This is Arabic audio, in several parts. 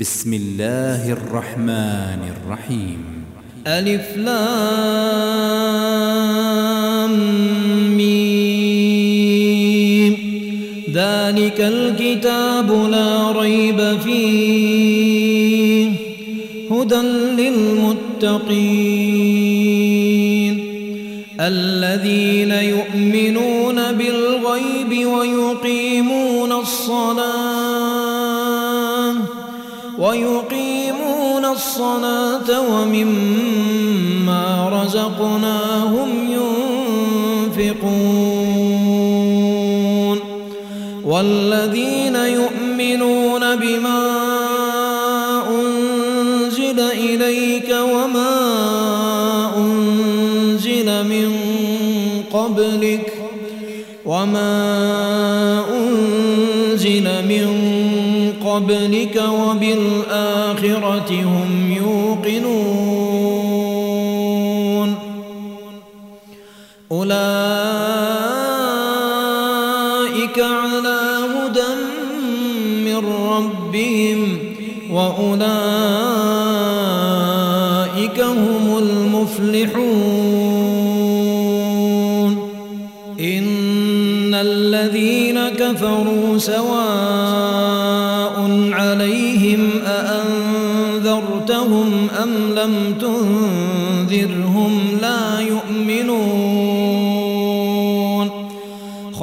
بسم الله الرحمن الرحيم ألف لام ميم ذلك الكتاب لا ريب فيه هدى للمتقين الذين يؤمنون بالغيب ويقيمون ويقيمون الصلاة ومما رزقناهم ينفقون والذين يؤمنون بما أنزل إليك وما أنزل من قبلك وما قبلك وبالآخرة هم يوقنون. أولئك على هدى من ربهم وأولئك هم المفلحون. إن الذين كفروا سواء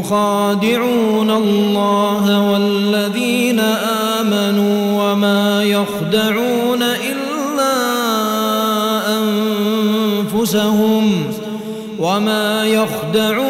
يخادعون الله والذين آمنوا وما يخدعون إلا أنفسهم وما يخدعون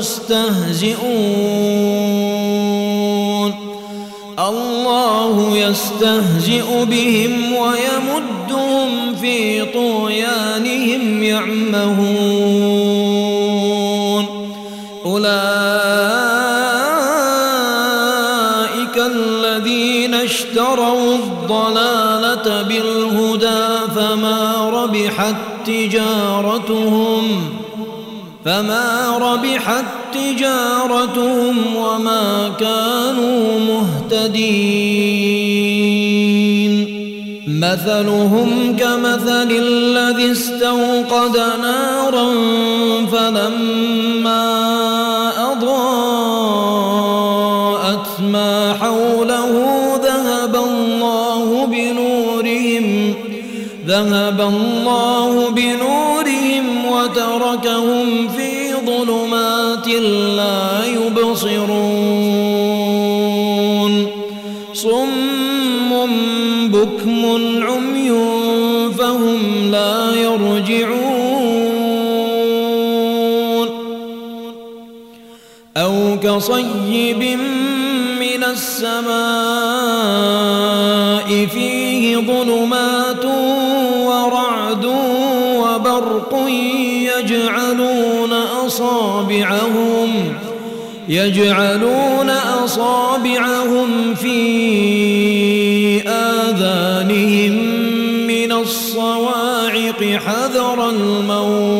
نحن مستهزئون الله يستهزئ بهم ويمدهم في طغيانهم يعمهون. أولئك الذين اشتروا الضلالة بالهدى فما ربحت تجارتهم فما ربحت تجارتهم وما كانوا مهتدين. مثلهم كمثل الذي استوقد نارا فلما أضاءت ما حوله ذهب الله بنورهم ذهب الله بنورهم وتركهم كصيب من السماء فيه ظلمات ورعد وبرق يجعلون أصابعهم يجعلون أصابعهم في آذانهم من الصواعق حذر الموت.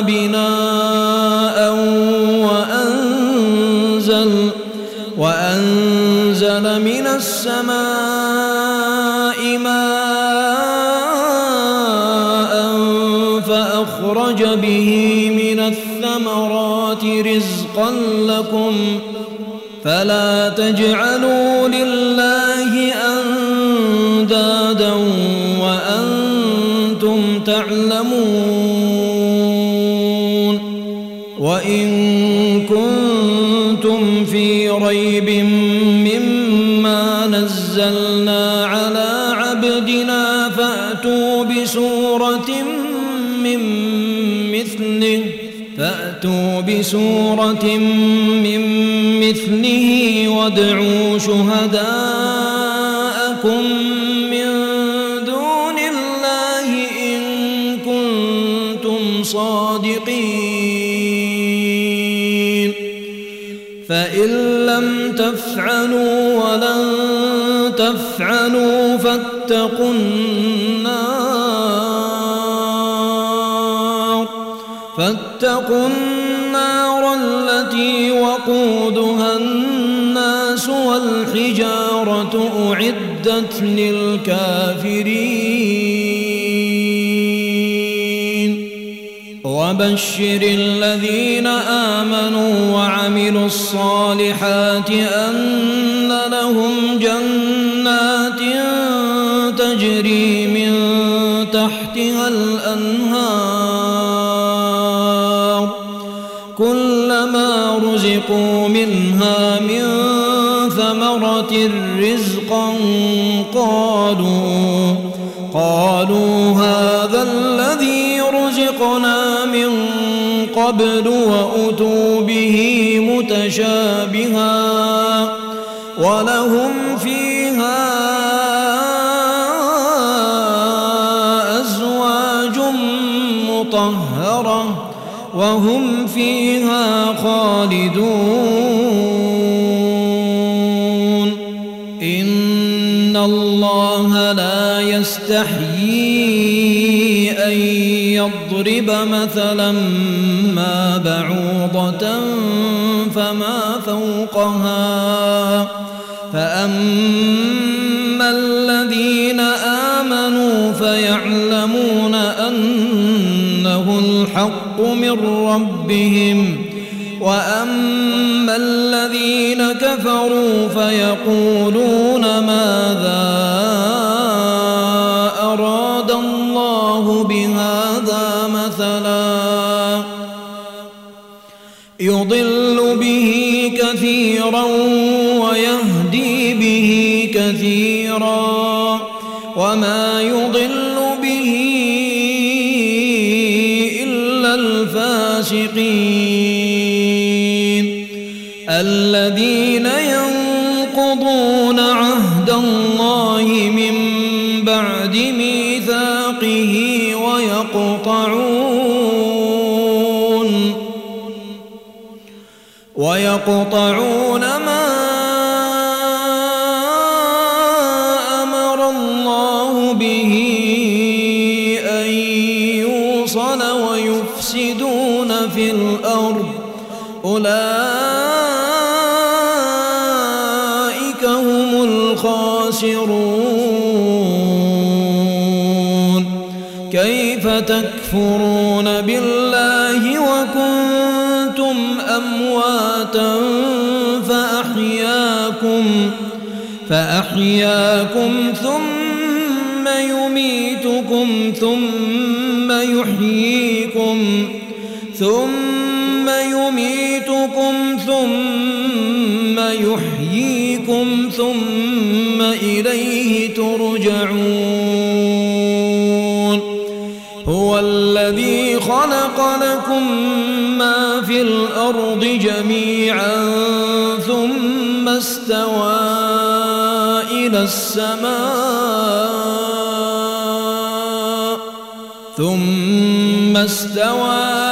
بناء وأنزل وأنزل من السماء ماء فأخرج به من الثمرات رزقا لكم. فلا تجعلوا بسورة من مثله وادعوا شهداءكم من دون الله إن كنتم صادقين. فإن لم تفعلوا ولن تفعلوا فاتقوا النار فاتقوا النار التي وقودها الناس والحجارة أعدت للكافرين. وبشر الذين آمنوا وعملوا الصالحات أن لهم جنات تجري من تحتها الأنهار كلما رزقوا منها من ثمرة رزقا قالوا قالوا هذا الذي رزقنا من قبل وأتوا به متشابها ولهم وهم فيها خالدون. إن الله لا يستحيي أن يضرب مثلا ما بعوضة فما فوقها. الحق من ربهم وأما الذين كفروا فيقولون ويقطعون ما أمر الله به أن يوصل ويفسدون في الأرض. أولئك هم الخاسرون. كيف تكفرون؟ فأحياكم ثم يميتكم ثم يحييكم ثم يميتكم ثم يحييكم ثم إليه ترجعون هو الذي خلق لكم ما في الأرض جميعا ثم استوى السماء ثم استوى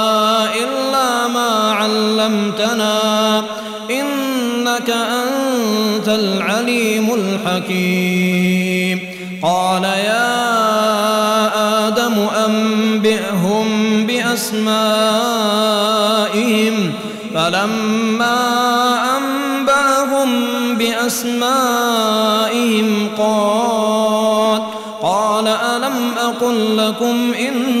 علمتنا إنك أنت العليم الحكيم. قال يا آدم أنبئهم بأسمائهم. فلما أنبأهم بأسمائهم قال قال ألم أقل لكم إني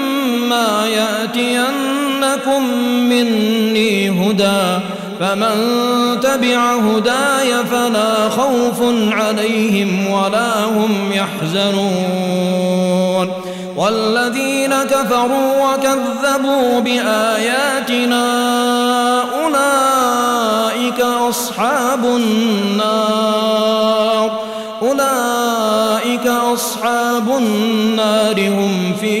يأتينكم مني هدى فمن تبع هداي فلا خوف عليهم ولا هم يحزنون والذين كفروا وكذبوا بآياتنا أولئك أصحاب النار أولئك أصحاب النار هم فيها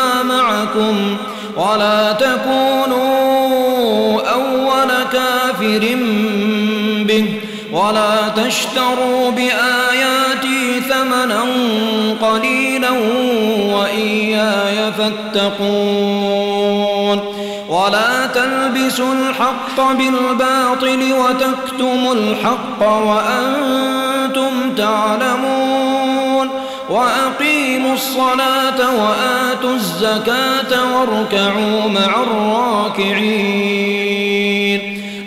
معكم ولا تكونوا أول كافر به ولا تشتروا بآياتي ثمنا قليلا وإياي فاتقون ولا تلبسوا الحق بالباطل وتكتموا الحق وأنتم تعلمون وأقيموا الصلاة وآتوا الزكاة واركعوا مع الراكعين.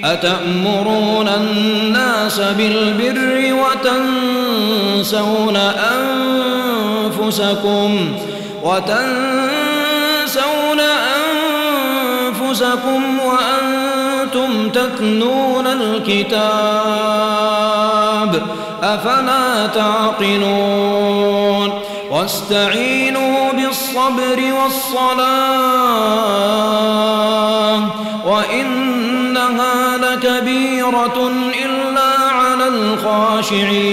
أتأمرون الناس بالبر وتنسون أنفسكم وتنسون أنفسكم وأنتم تتلون الكتاب أفلا تعقلون واستعينوا بالصبر والصلاة وإنها لكبيرة إلا على الخاشعين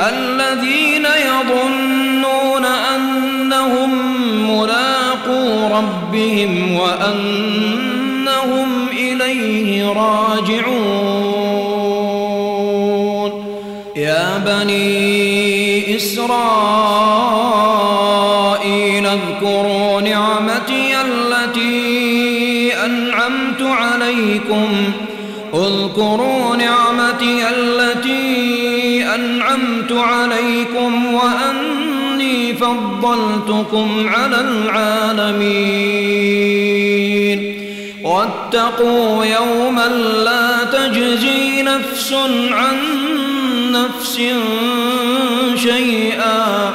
الذين يظنون أنهم ملاقو ربهم وأنهم إسرائيل اذكروا نعمتي التي أنعمت عليكم. اذكروا نعمتي التي أنعمت عليكم وأني فضلتكم على العالمين. واتقوا يوما لا تجزي نفس عن نفس شيئا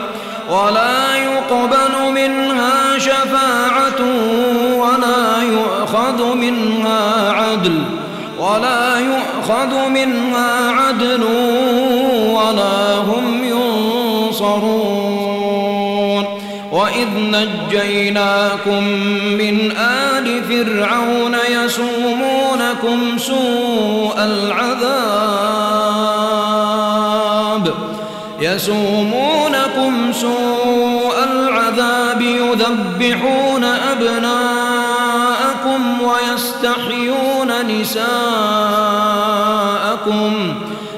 ولا يقبل منها شفاعة ولا يؤخذ منها عدل ولا يؤخذ منها عدل ولا هم ينصرون وإذ نجيناكم من آل فرعون يسومونكم سوء العذاب يسومونكم سوء العذاب يذبحون أبناءكم ويستحيون نساءكم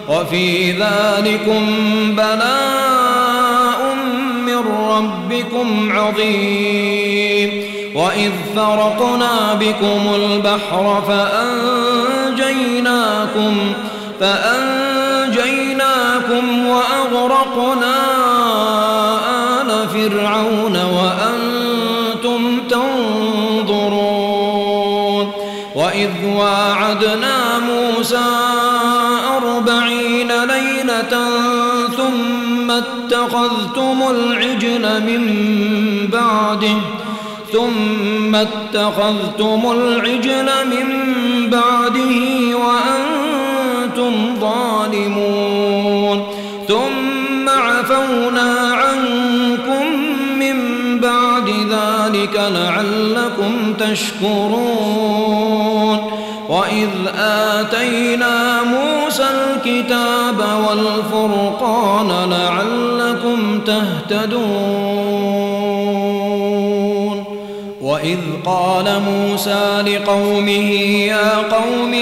وفي ذلكم بلاء من ربكم عظيم وإذ فرقنا بكم البحر فأنجيناكم فأنجيناكم وأغرقنا آل فرعون وأنتم تنظرون وإذ واعدنا موسى أربعين ليلة ثم اتخذتم العجل من بعده ثم اتخذتم العجل من بعده وأنتم ظالمون ذلك لعلكم تشكرون وإذ آتينا موسى الكتاب والفرقان لعلكم تهتدون وإذ قال موسى لقومه يا قوم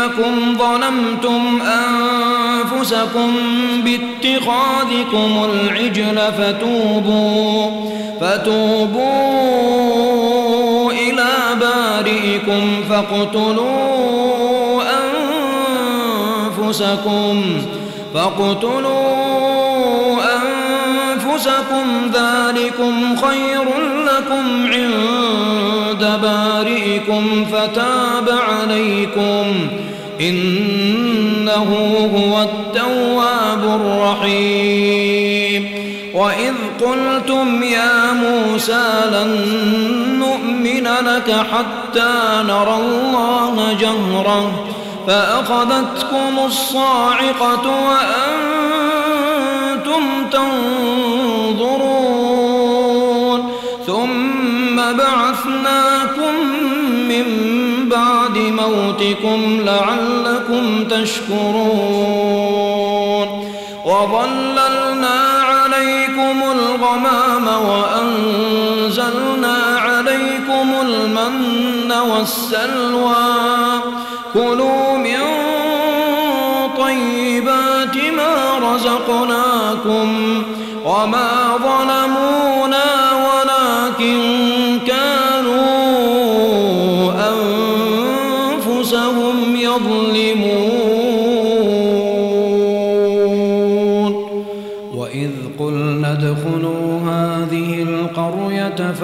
إنكم ظلمتم أنفسكم باتخاذكم العجل فتوبوا فتوبوا إلى بارئكم فاقتلوا أنفسكم فاقتلوا أنفسكم ذلكم خير لكم عند بارئكم فتاب عليكم. إنه هو التواب الرحيم. وإذ قلتم يا موسى لن نؤمن لك حتى نرى الله جهرًا فأخذتكم الصاعقة وأنتم موتكم لعلكم تشكرون. وظللنا عليكم الغمام وأنزلنا عليكم المن والسلوى. كلوا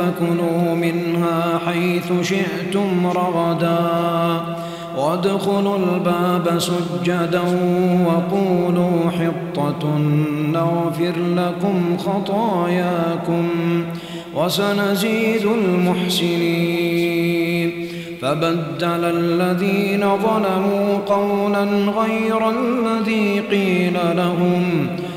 فكلوا منها حيث شئتم رغداً. وادخلوا الباب سجدا وقولوا حطة نغفر لكم خطاياكم وسنزيد المحسنين. فبدل الذين ظلموا قولا غير الذي قيل لهم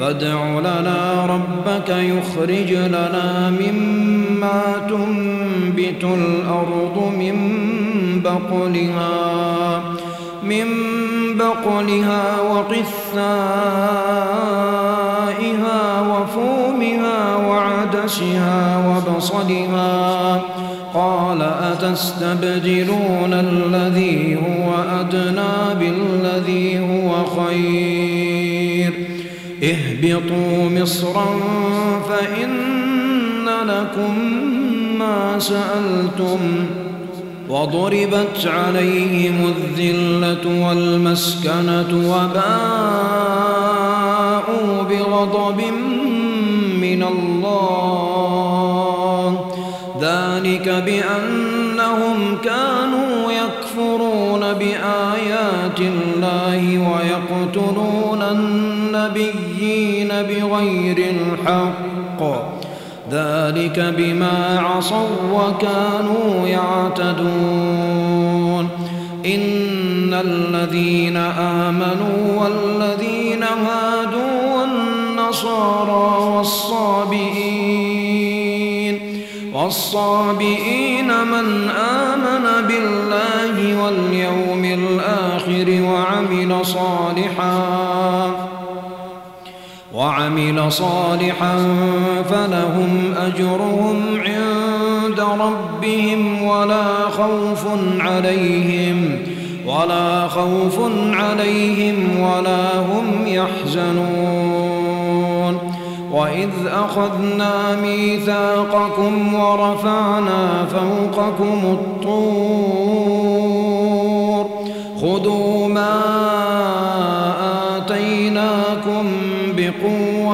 فادع لنا ربك يخرج لنا مما تنبت الأرض من بقلها من بقلها وقثائها وفومها وعدسها وبصلها. قال أتستبدلون الذي هو أدنى بالذي اهبطوا مصرا فإن لكم ما سألتم وضربت عليهم الذلة والمسكنة وباءوا بغضب من الله ذلك بأنهم كانوا يكفرون بآيات الله ويقتلون النبيين بغير الحق. ذلك بما عصوا وكانوا يعتدون. إن الذين آمنوا والذين هادوا والنصارى والصابئين والصابئين من آمن بالله واليوم الآخر وعمل صالحاً وعمل صالحا فلهم أجرهم عند ربهم ولا خوف عليهم ولا خوف عليهم ولا هم يحزنون. وإذ أخذنا ميثاقكم ورفعنا فوقكم الطور. خذوا ما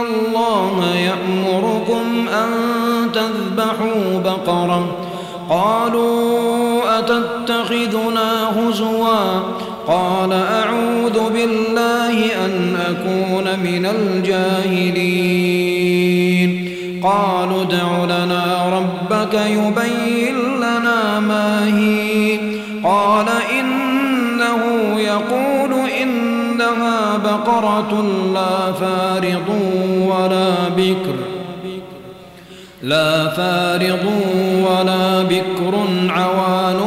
الله يأمركم أن تذبحوا بقرة. قالوا أتتخذنا هزوا؟ قال أعوذ بالله أن أكون من الجاهلين. قالوا ادع لنا ربك يبين لنا ما هي. قال إنه يقول إنها بقرة لا فارض ولا بكر لا فارض ولا بكر عوان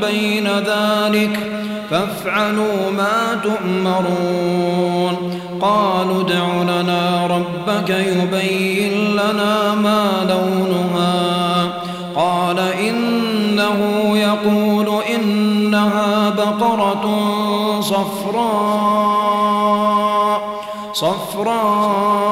بين ذلك فافعلوا ما تؤمرون قالوا ادع لنا ربك يبين لنا ما لونها قال إنه يقول إنها بقرة صفراء صفراء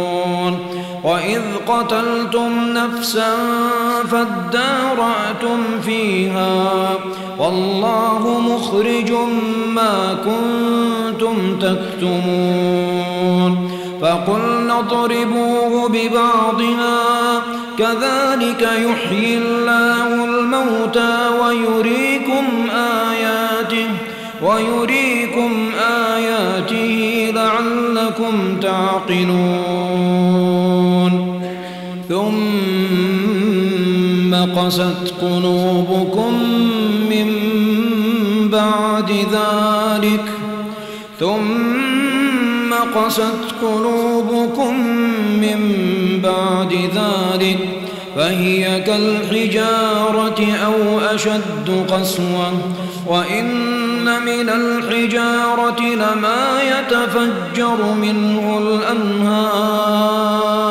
وإذ قتلتم نفسا فادارأتم فيها والله مخرج ما كنتم تكتمون فقلنا اضربوه ببعضها كذلك يحيي الله الموتى ويريكم آياته ويريكم آياته لعلكم تعقلون قست قلوبكم من بعد ذلك ثم قست قلوبكم من بعد ذلك فهي كالحجارة أو أشد قسوة وإن من الحجارة لما يتفجر منه الأنهار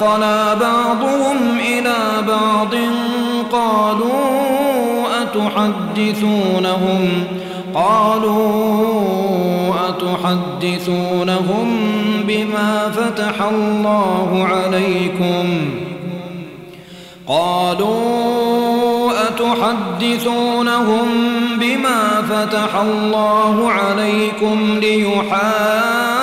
خلا بعضهم إلى بعض قالوا أتحدثونهم؟ قالوا أتحدثونهم بما فتح الله عليكم؟ قالوا أتحدثونهم بما فتح الله عليكم ليحاجوكم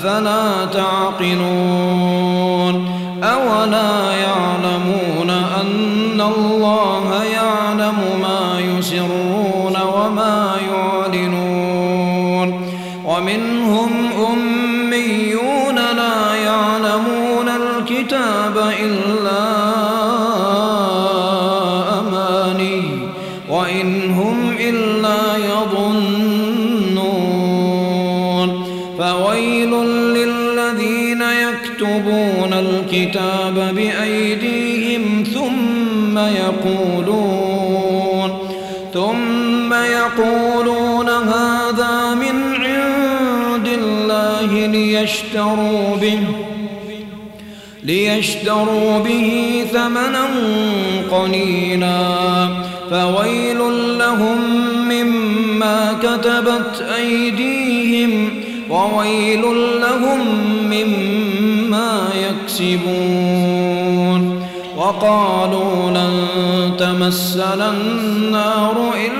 أفلا تعقلون ليشتروا به ليشتروا به ثمنا قليلا فويل لهم مما كتبت أيديهم وويل لهم مما يكسبون وقالوا لن تمسنا النار إلا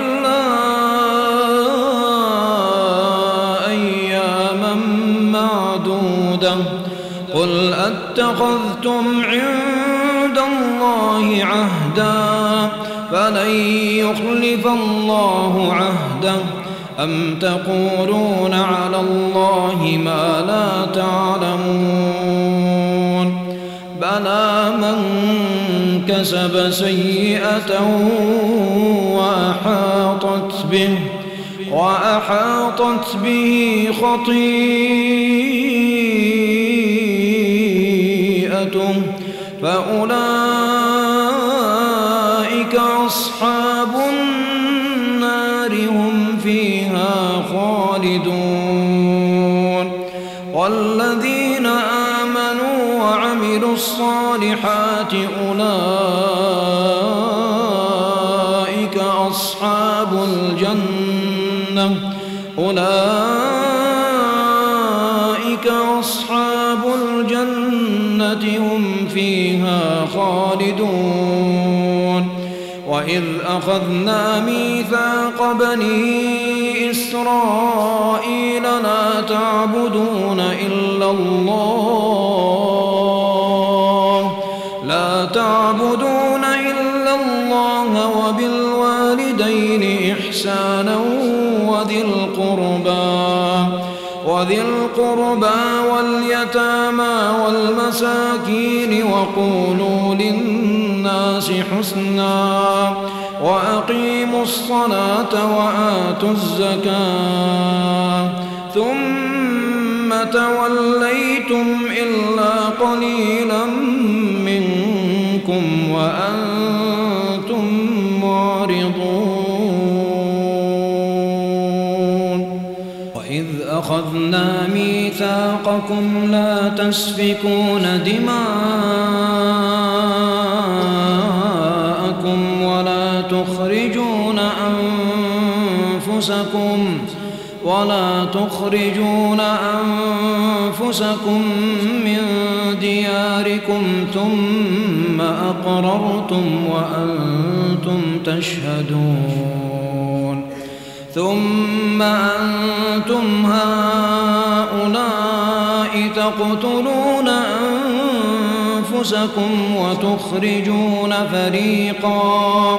قل أتخذتم عند الله عهدا فلن يخلف الله عهده أم تقولون على الله ما لا تعلمون بلى من كسب سيئة وأحاطت به وأحاطت به خطيئته فأولئك أصحاب النار هم فيها خالدون. والذين آمنوا وعملوا الصالحات أخذنا ميثاق بني إسرائيل لا تعبدون إلا الله. لا تعبدون إلا الله وبالوالدين إحسانا وذي القربى وذي القربى واليتامى والمساكين وقولوا للناس حسنا. وأقيموا الصلاة وآتوا الزكاة. ثم توليتم إلا قليلا منكم وأنتم معرضون. وإذ أخذنا ميثاقكم لا تسفكون دماءكم أنفسكم ولا تخرجون أنفسكم من دياركم ثم أقررتم وأنتم تشهدون ثم أنتم هؤلاء تقتلون أنفسكم وتخرجون فريقا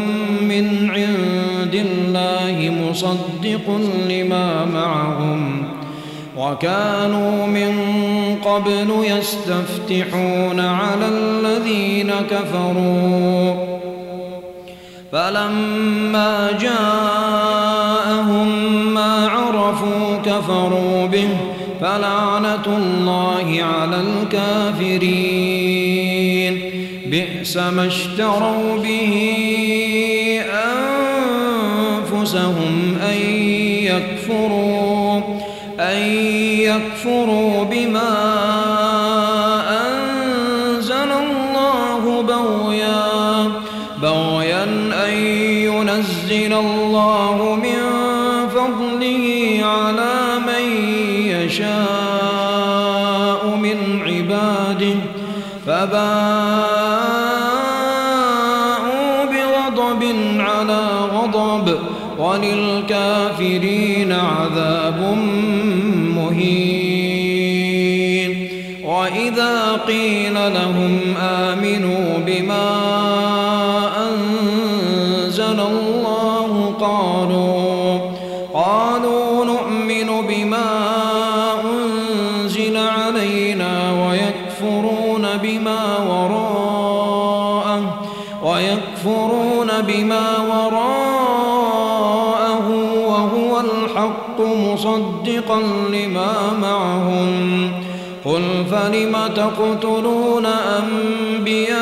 مصدق لما معهم وكانوا من قبل يستفتحون على الذين كفروا فلما جاءهم ما عرفوا كفروا به فلعنة الله على الكافرين بئس ما اشتروا به يكفروا بما ينزل الله من فضله على من يشاء من عباده فباءوا وإذا تقتلون أنبياء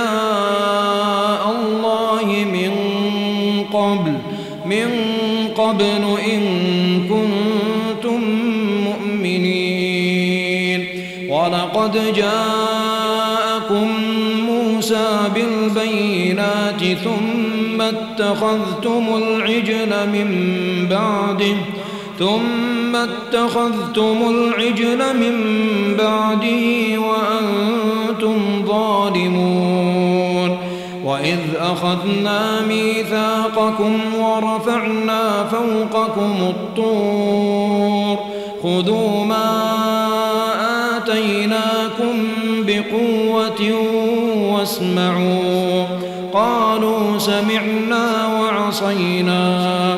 الله من قبل من قبل إن كنتم مؤمنين. ولقد جاءكم موسى بالبينات ثم اتخذتم العجل من بعده ثم اتخذتم العجل من بعده وأنتم ظالمون وإذ أخذنا ميثاقكم ورفعنا فوقكم الطور خذوا ما آتيناكم بقوة واسمعوا قالوا سمعنا وعصينا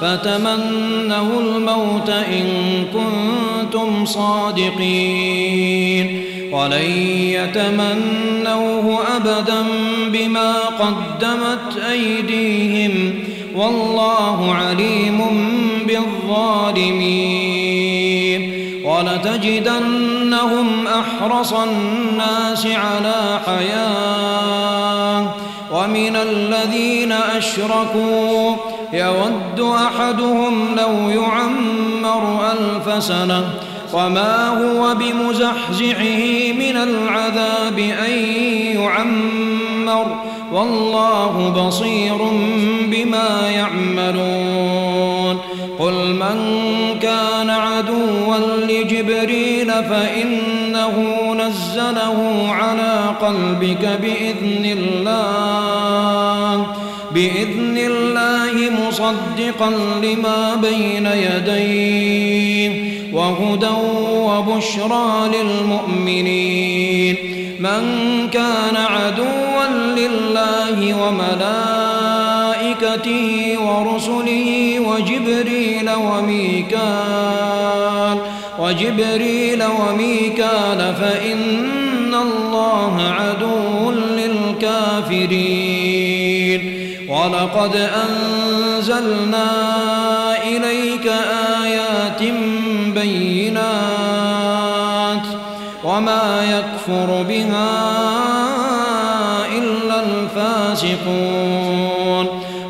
فتمنوا الموت إن كنتم صادقين. ولن يتمنوه أبدا بما قدمت أيديهم. والله عليم بالظالمين. ولتجدنهم أحرص الناس على حياة. ومن الذين أشركوا يود أحدهم لو يعمر ألف سنة وما هو بمزحزحه من العذاب أن يعمر والله بصير بما يعملون قل من كان عدوا لجبريل فإنه نزله على قلبك بإذن الله بإذن الله مصدقا لما بين يديه وهدى وبشرى للمؤمنين. من كان عدوا لله وملائكته ورسله وجبريل وميكال وجبريل وميكال فإن ولقد أنزلنا إليك آيات بينات وما يكفر بها إلا الفاسقون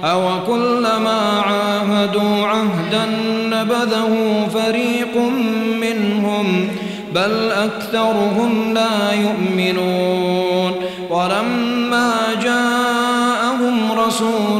أو كلما عاهدوا عهدا نبذه فريق منهم بل أكثرهم لا يؤمنون ولما جاءهم رسول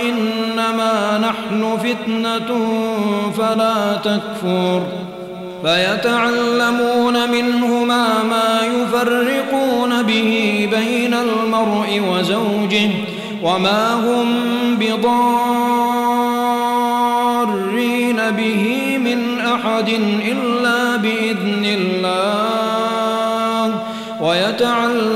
إنما نحن فتنة فلا تكفر. فيتعلمون منهما ما يفرقون به بين المرء وزوجه وما هم بضارين به من أحد إلا بإذن الله. ويتعلمون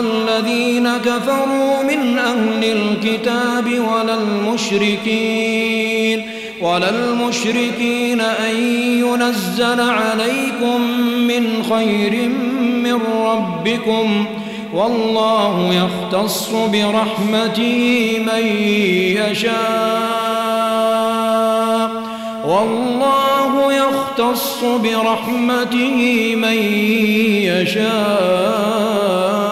الذين كفروا من أهل الكتاب ولا المشركين ولا المشركين أن ينزل عليكم من خير من ربكم. والله يختص برحمته من يشاء. والله يختص برحمته من يشاء.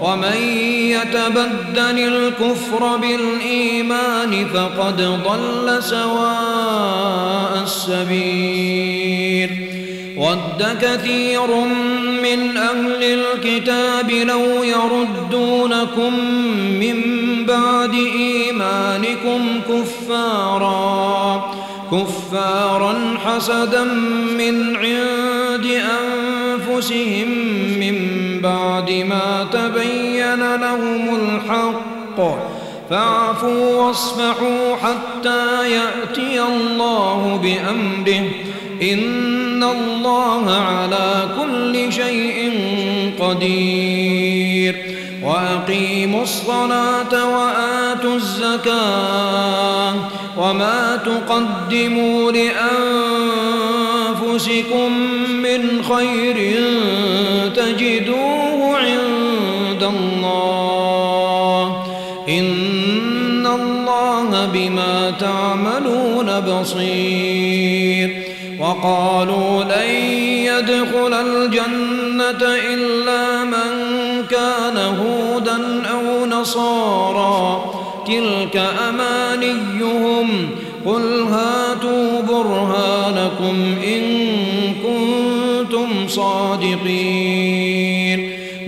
ومن يتبدل الكفر بالإيمان فقد ضل سواء السبيل. ود كثير من أهل الكتاب لو يردونكم من بعد إيمانكم كفارا كفارا حسدا من عند أنفسهم من بعد ما تبين لهم الحق فاعفوا واصفحوا حتى يأتي الله بأمره. إن الله على كل شيء قدير. وأقيموا الصلاة وآتوا الزكاة وما تقدموا لأنفسكم من خير تجدوه عند الله. إن الله بما تعملون بصير. وقالوا لن يدخل الجنة إلا من كان هودا أو نصارا. تلك أمانيهم. قل هاتوا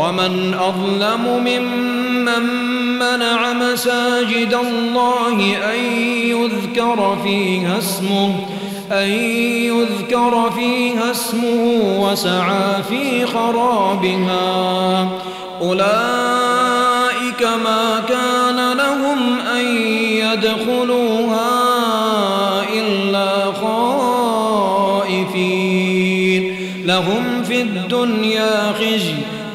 ومن أظلم ممن منع مساجد الله أن يذكر فيها اسمه أن يذكر فيها اسمه وسعى في خرابها. أولئك ما كان لهم أن يدخلوها إلا خائفين. لهم في الدنيا خزي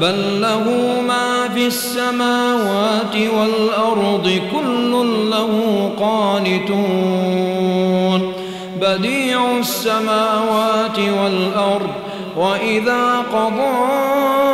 بل له ما في السماوات والأرض كل له قانتون بديع السماوات والأرض وإذا قضى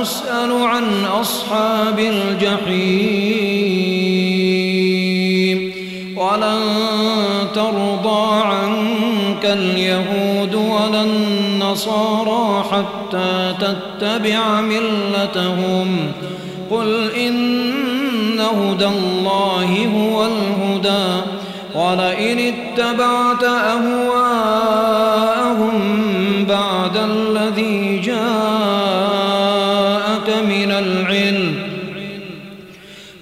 تسأل عن أصحاب الجحيم. ولن ترضى عنك اليهود ولا النصارى حتى تتبع ملتهم. قل إن هدى الله هو الهدى. ولئن اتبعت أهواءهم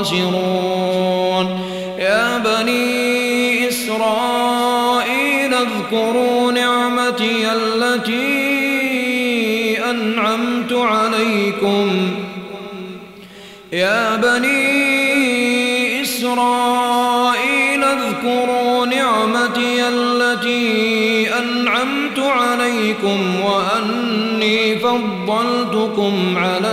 الخاسرون يا بني إسرائيل اذكروا نعمتي التي أنعمت عليكم. يا بني إسرائيل اذكروا نعمتي التي أنعمت عليكم وأني فضلتكم على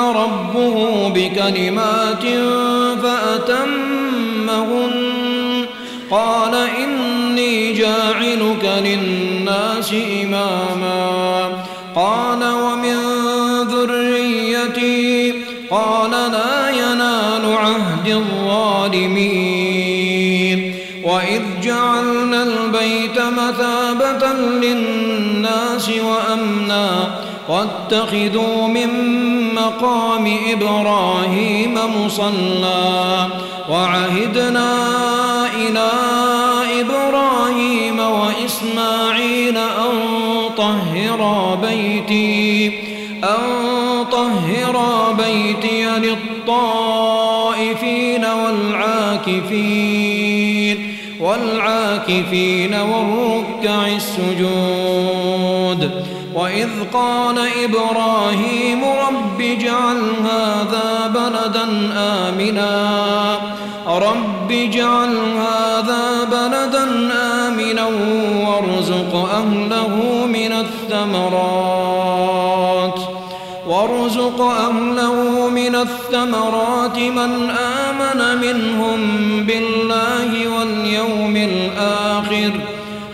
ربه بكلمات فأتمهن. قال إني جاعلك للناس إماما. قال ومن ذريتي. قال لا ينال عهد الظالمين. وإذ جعلنا البيت مثابة للناس وأمنا. واتخذوا من مقام إبراهيم مصلى وعهدنا إلى إبراهيم وإسماعيل أن طهر بيتي أن طهر بيتي للطائفين والعاكفين والعاكفين والركع السجود. وإذ قال إبراهيم رب اجعل هذا بلدا آمنا رب اجعل هذا بلدا آمنا وارزق أهله من الثمرات وارزق أهله من الثمرات من آمن منهم بالله واليوم الآخر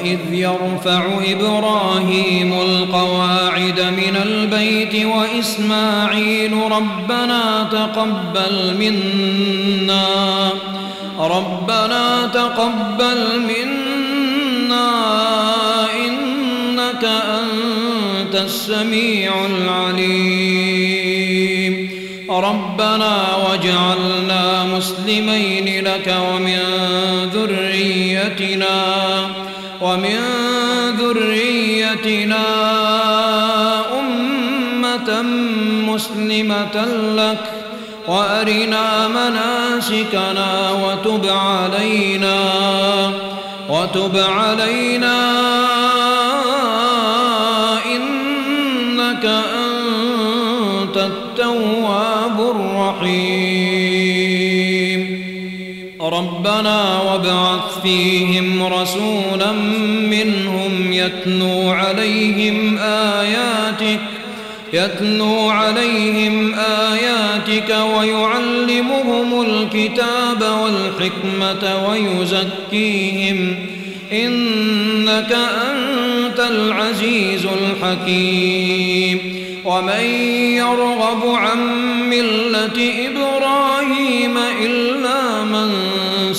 وإذ يرفع إبراهيم القواعد من البيت وإسماعيل ربنا تقبل منا ربنا تقبل منا إنك أنت السميع العليم. ربنا واجعلنا مسلمين لك ومن ذريتنا ومن ذريتنا أمة مسلمة لك وأرنا مناسكنا وتب علينا وتب علينا. إنك أنت التواب الرحيم. ربنا وابعث فيهم رسولا منهم يتلو عليهم آياتك يتلو عليهم آياتك ويعلمهم الكتاب والحكمة ويزكيهم إنك أنت العزيز الحكيم. ومن يرغب عن ملة إبراهيم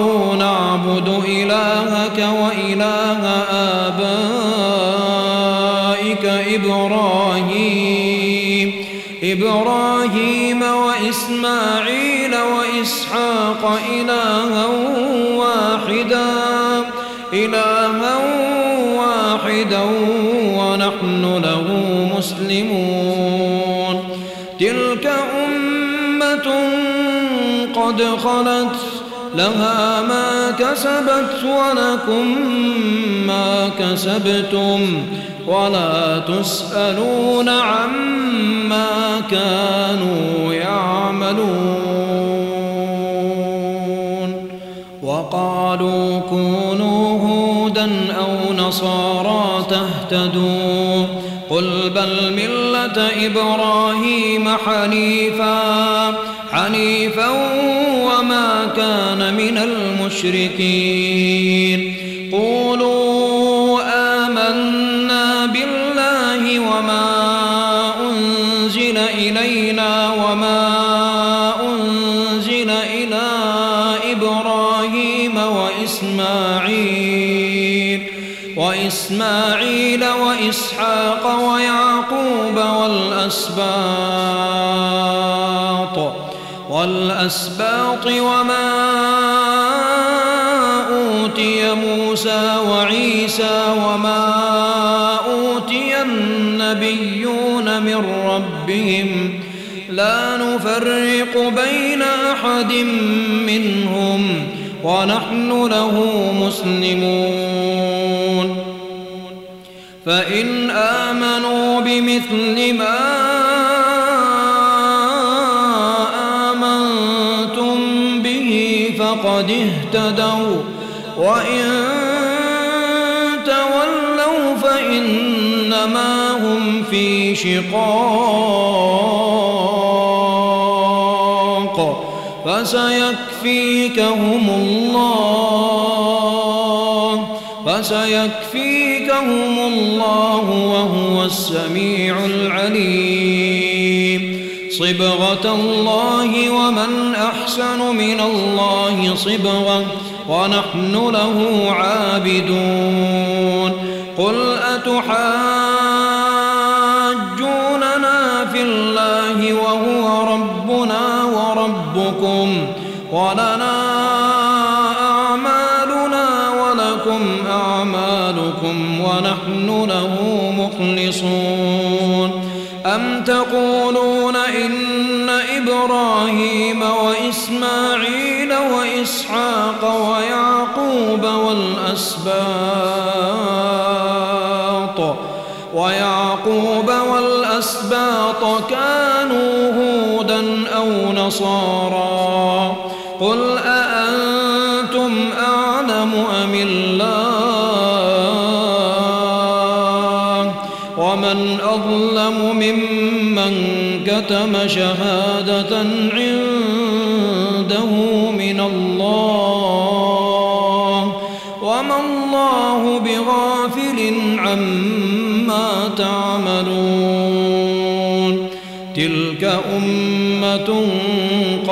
قالوا نعبد إلهك وإله آبائك إبراهيم إبراهيم وإسماعيل وإسحاق إلها واحدا إلها واحدا ونحن له مسلمون. تلك أمة قد خلت لها ما كسبت ولكم ما كسبتم ولا تسألون عما كانوا يعملون وقالوا كونوا هودا أو نصارى تهتدوا قل بل ملة إبراهيم حنيفا حنيفا كان من المشركين. قولوا آمنا بالله وما أنزل إلينا وما أنزل إلى إبراهيم وإسماعيل وإسماعيل وإسحاق ويعقوب والأسباط. والأسباط وما أوتي موسى وعيسى وما أوتي النبيون من ربهم لا نفرق بين أحد منهم ونحن له مسلمون فإن آمنوا بمثل ما فقد اهتدوا. وإن تولوا فإنما هم في شقاق. فسيكفيكهم الله فسيكفيكهم الله وهو السميع العليم. صبغة الله ومن أحسن من الله صبغة ونحن له عابدون. قل أتحاجوننا في الله وهو ربنا وربكم ولنا أعمالنا ولكم أعمالكم ونحن له مخلصون. أم تقولون إن إبراهيم وإسماعيل وإسحاق ويعقوب والأسباط ويعقوب والأسباط كانوا هودا أو نصارى قل أأنتم أعلم أم الله؟ ومن أظلم ممن كتم شهادة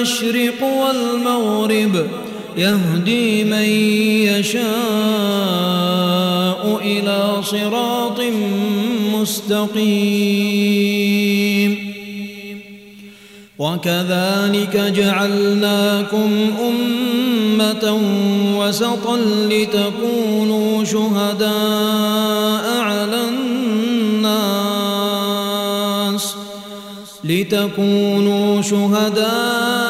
المشرق والمغرب يهدي من يشاء إلى صراط مستقيم. وكذلك جعلناكم أمة وسطا لتكونوا شهداء على الناس لتكونوا شهداء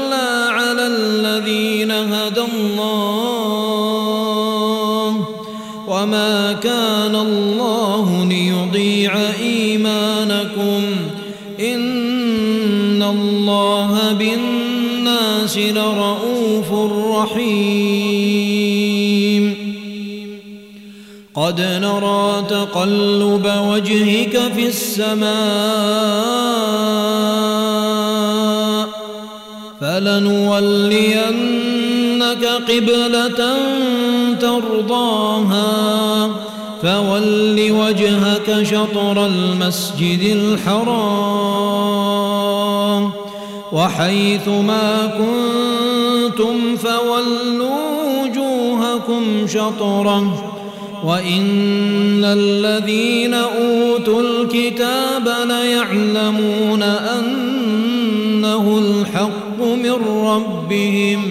هدى الله وما كان الله ليضيع إيمانكم. إن الله بالناس لرؤوف رحيم. قد نرى تقلب وجهك في السماء فلنولينك قبلة ترضاها فول وجهك شطر المسجد الحرام. وحيث ما كنتم فولوا وجوهكم شطرة. وإن الذين أوتوا الكتاب ليعلمون أنه الحق من ربهم.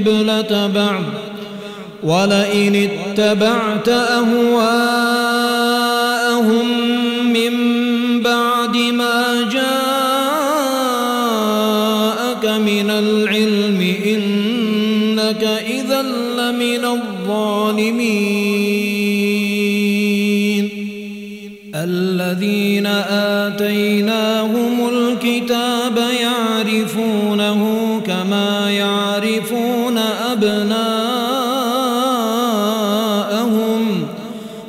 قبلة بعض ولئن اتبعت أهواءهم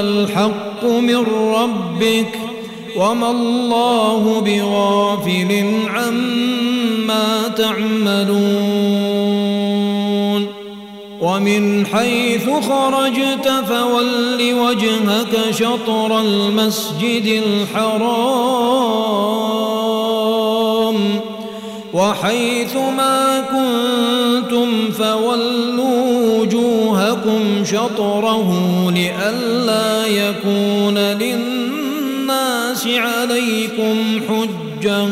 للحق من ربك وما الله بغافل عما تعملون ومن حيث خرجت فول وجهك شطر المسجد الحرام وحيث ما كنتم فولوا وجوهكم شطره لئلا يكون للناس عليكم حجة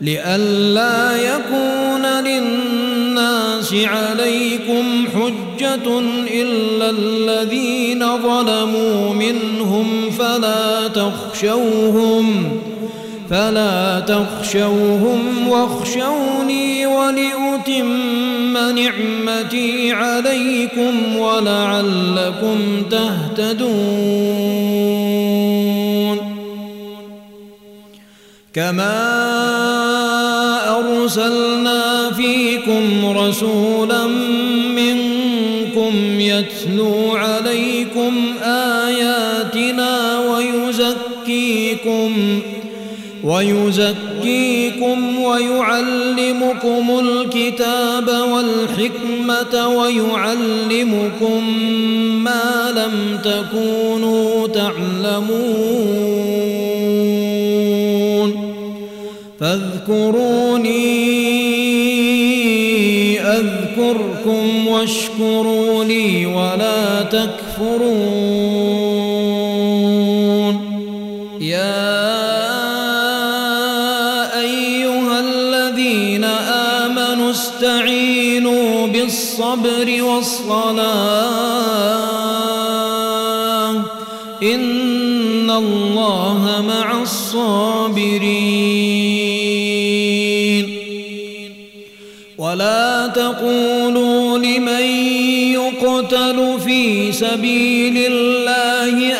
لئلا يكون للناس عليكم حجة إلا الذين ظلموا منهم فلا تخشوهم فلا تخشوهم واخشوني ولأتم نعمتي عليكم ولعلكم تهتدون. كما أرسلنا فيكم رسولا منكم يتلو عليكم آياتنا ويزكيكم ويزكيكم ويعلمكم الكتاب والحكمة ويعلمكم ما لم تكونوا تعلمون. فاذكروني أذكركم واشكروا لي ولا تكفرون. بالصبر والصلاة. إن الله مع الصابرين. ولا تقولوا لمن يقتل في سبيل الله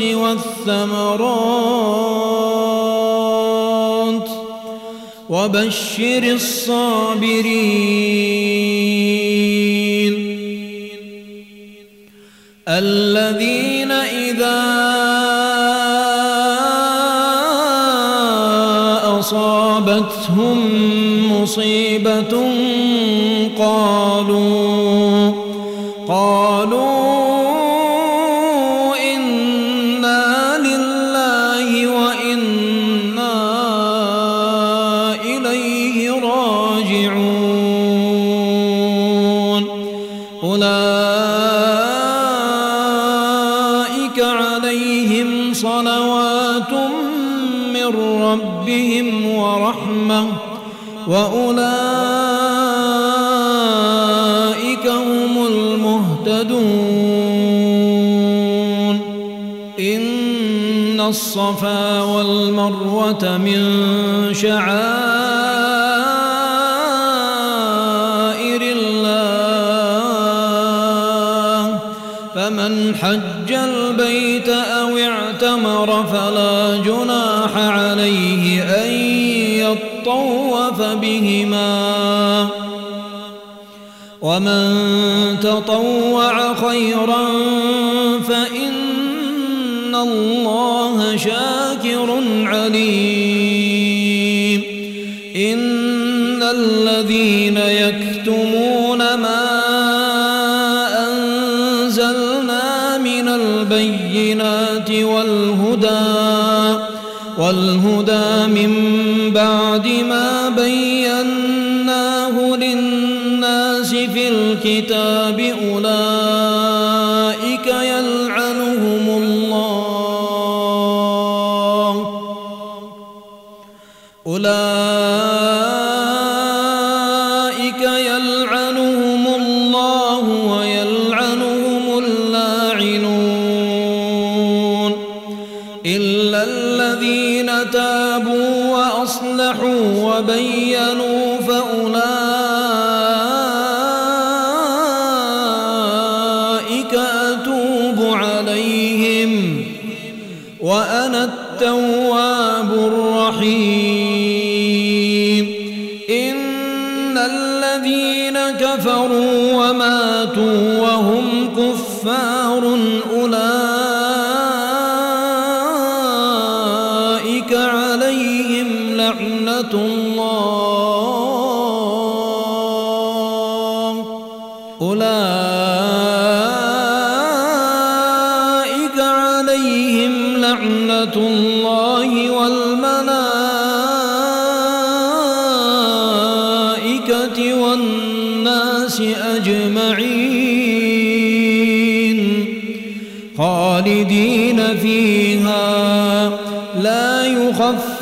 والأنفس والثمرات وبشر الصابرين الذين إذا أصابتهم مصيبة من ربهم ورحمة وأولئك هم المهتدون. إن الصفا والمروة من شعائر الله فمن حج البيت أو اعتمر فلا ومن تطوع الكتاب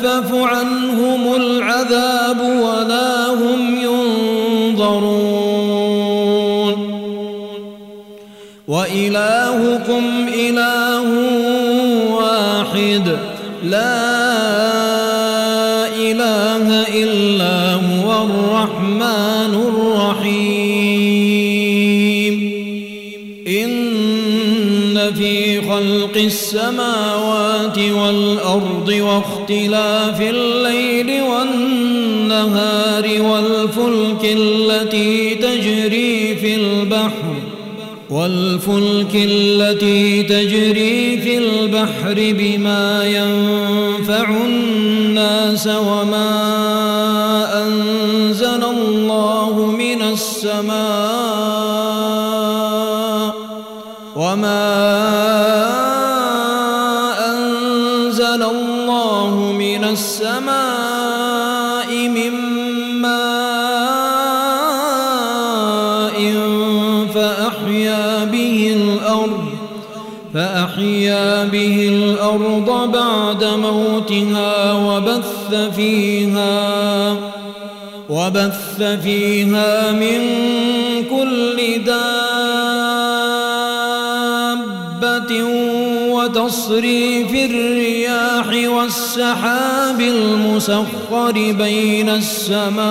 يخفف عنهم العذاب ولا هم ينظرون. وإلهكم إله واحد. لا إله إلا هو الرحمن الرحيم. إن في خلق السماوات والأرض واختلاف الليل والنهار والفلك التي تجري في البحر والفلك التي تجري في البحر بما ينفع الناس وما أنزل الله من السماء وبث فيها وبث فيها من كل دابة وتصريف الرياح والسحاب المسخر بين السماء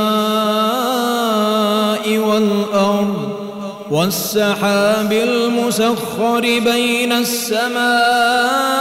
والأرض والسحاب المسخر بين السماء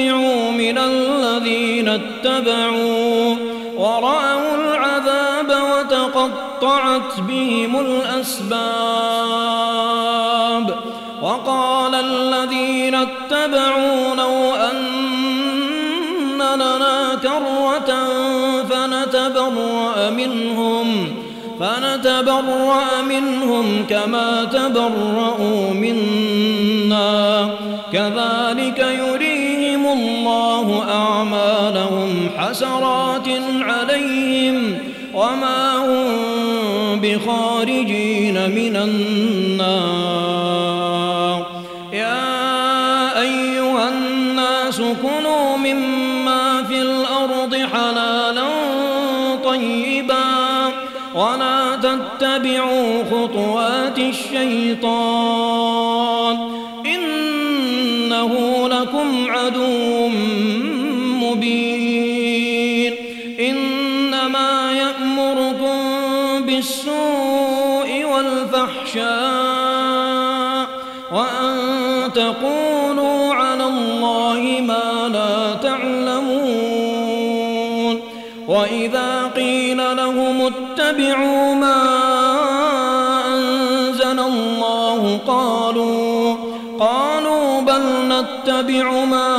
اتبعوا من الذين اتبعوا ورأوا العذاب وتقطعت بهم الأسباب وقال الذين اتبعوا لو أن لنا كرة فنتبرأ منهم فنتبرأ منهم كما تبرأوا منا. كذلك يريهم حسرات عليهم وما هم بخارجين من النار. يا أيها الناس كنوا مما في الأرض حلالا طيبا ولا تتبعوا خطوات الشيطان اتبعوا ما أنزل الله قالوا قالوا بل نتبع ما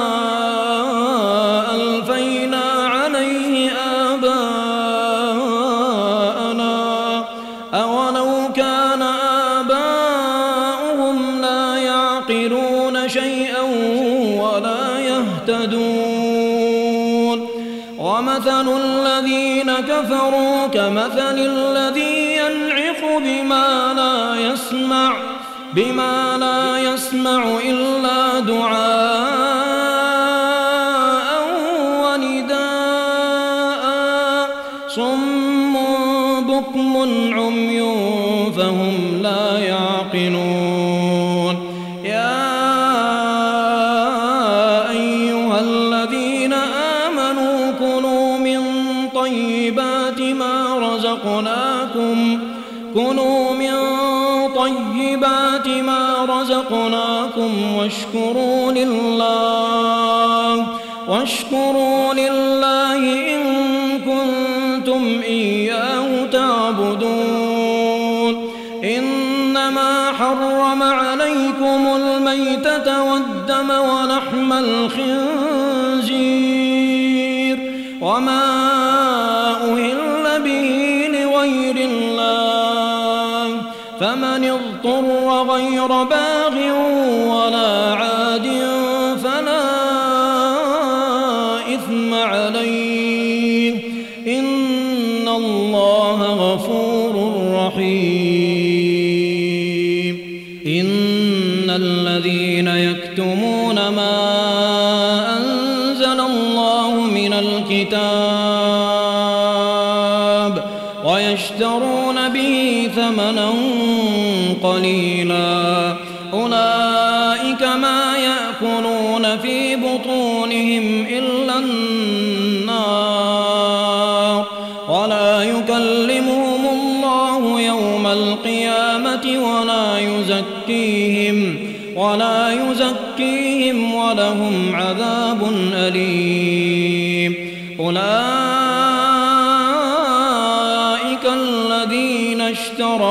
غير باغ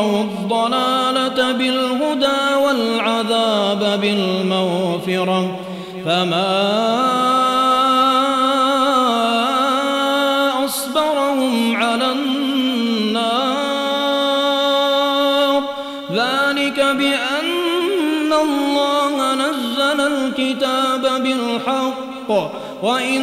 اشتروا الضلالة بالهدى والعذاب بالمغفرة. فما أصبرهم على النار. ذلك بأن الله نزل الكتاب بالحق. وإن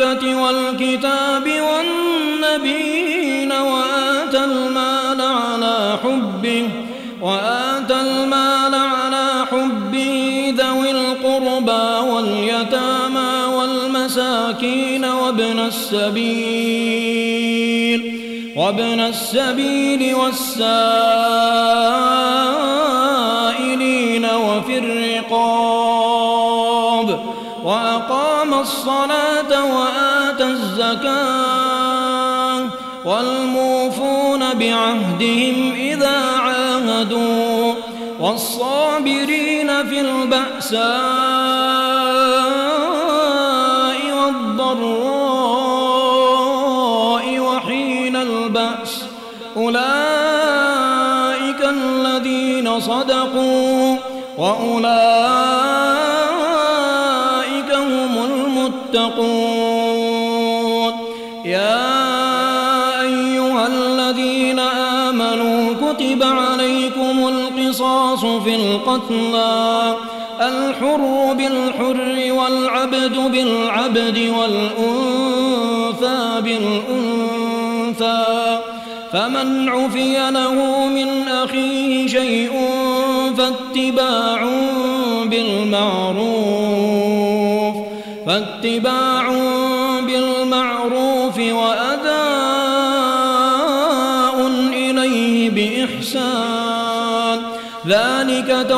والكتاب والنبيين وآتى المال على حبه وآتى المال على حبه ذوي القربى واليتامى والمساكين وابن السبيل وابن السبيل والسائلين وفي الرقاب وأقام الصلاة الزكاة والموفون بعهدهم إذا عاهدوا والصابرين في البأساء والضراء وحين البأس أولئك الذين صدقوا وأولئك القتلى الحر بالحر والعبد بالعبد والأنثى بالأنثى. فمن عفي له من أخيه شيء فاتباع بالمعروف فاتباع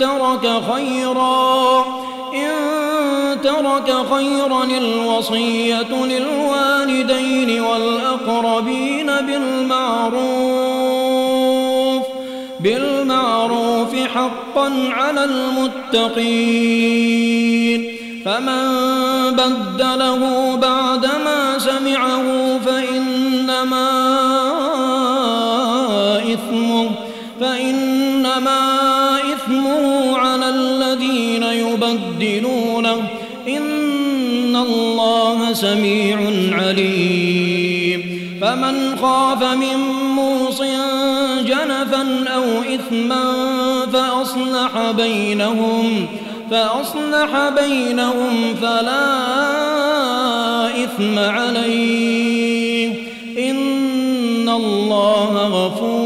ترك خيرا إن ترك خيرا الوصية للوالدين والأقربين بالمعروف بالمعروف حقا على المتقين. فمن بدله بعدما سمعه سميع عليم. فمن خاف من موص جنفا أو إثما فأصلح بينهم فأصلح بينهم فلا إثم عليه. إن الله غفور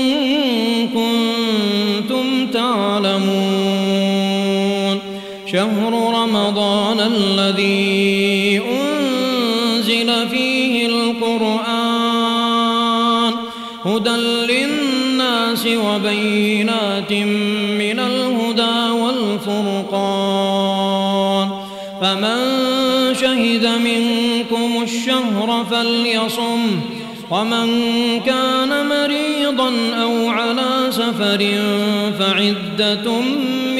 شهر رمضان الذي أنزل فيه القرآن هدى للناس وبينات من الهدى والفرقان فمن شهد منكم الشهر فليصم ومن كان مريضا أو على سفر فعدة من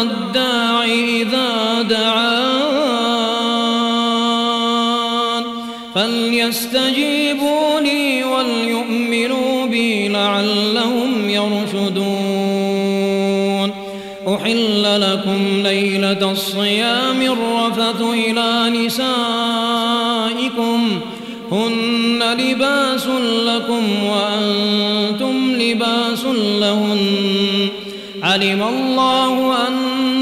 الداع إذا دعان. فليستجيبوا لي وليؤمنوا بي لعلهم يرشدون. أحل لكم ليلة الصيام الرفث إلى نسائكم. هن لباس لكم وأنتم لباس لهن. علم الله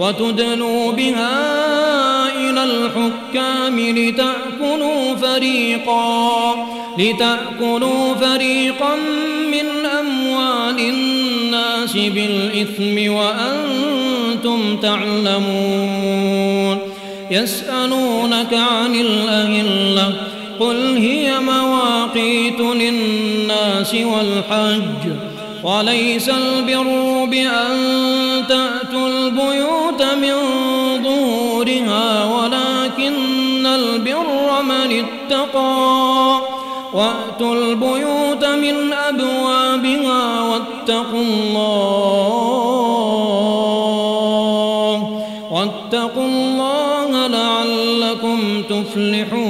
وتدنوا بها إلى الحكام لتأكلوا فريقا لتأكلوا فريقا من أموال الناس بالإثم وأنتم تعلمون. يسألونك عن الأهلة قل هي مواقيت للناس والحج وليس البر بأن تأتوا البيوت من ظهورها ولكن البر من اتقى. وأتوا البيوت من أبوابها واتقوا الله واتقوا الله لعلكم تفلحون.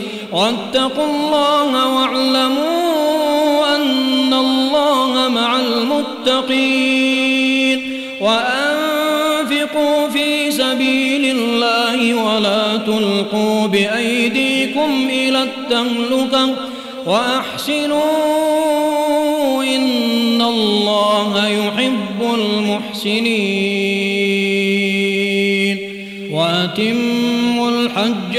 واتقوا الله واعلموا أن الله مع المتقين وأنفقوا في سبيل الله ولا تلقوا بأيديكم إلى التهلكة وأحسنوا إن الله يحب المحسنين وأتموا الحج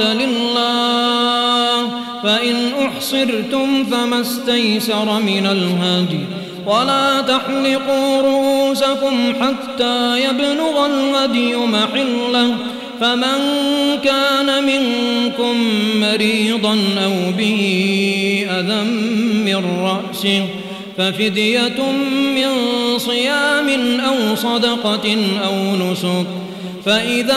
لله. فإن أحصرتم فما استيسر من الهدي. ولا تحلقوا رؤوسكم حتى يبلغ الهدي محله. فمن كان منكم مريضا أو به أذى من رأسه ففدية من صيام أو صدقة أو نسك. فإذا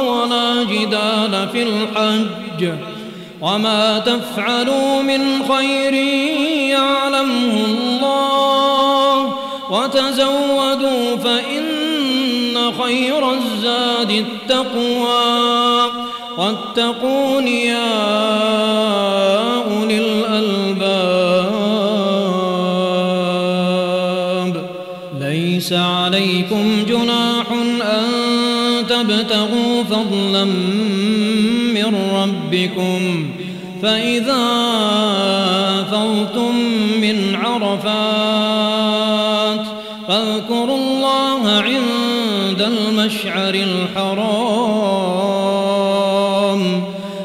ولا جدال في الحج وما تفعلوا من خير يعلمه الله وتزودوا فإن خير الزاد التقوى واتقون يا أولي الألباب ليس عليكم جناح ربكم فإذا أفضتم من عرفات فاذكروا الله عند المشعر الحرام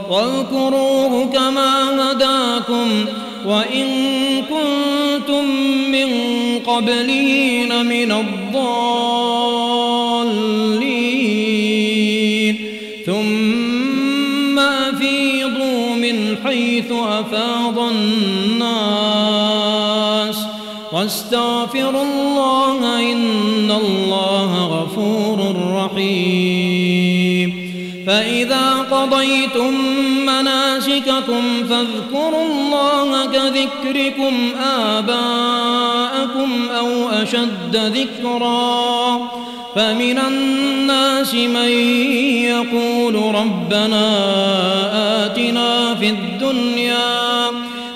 واذكروه كما هداكم وإن كنتم من قبله من الضالين حيث أفاض الناس واستغفروا الله إن الله غفور رحيم. فإذا قضيتم مناسككم فاذكروا الله كذكركم آباءكم أو أشد ذكرا. فمن الناس من يقول ربنا آتنا في الدنيا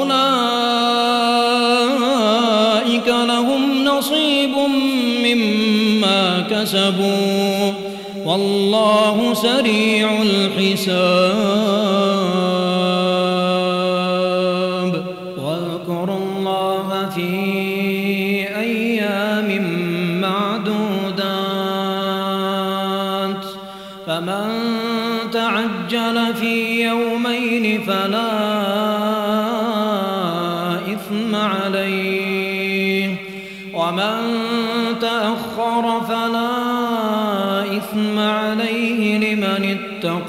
أولئك لهم نصيب مما كسبوا والله سريع الحساب.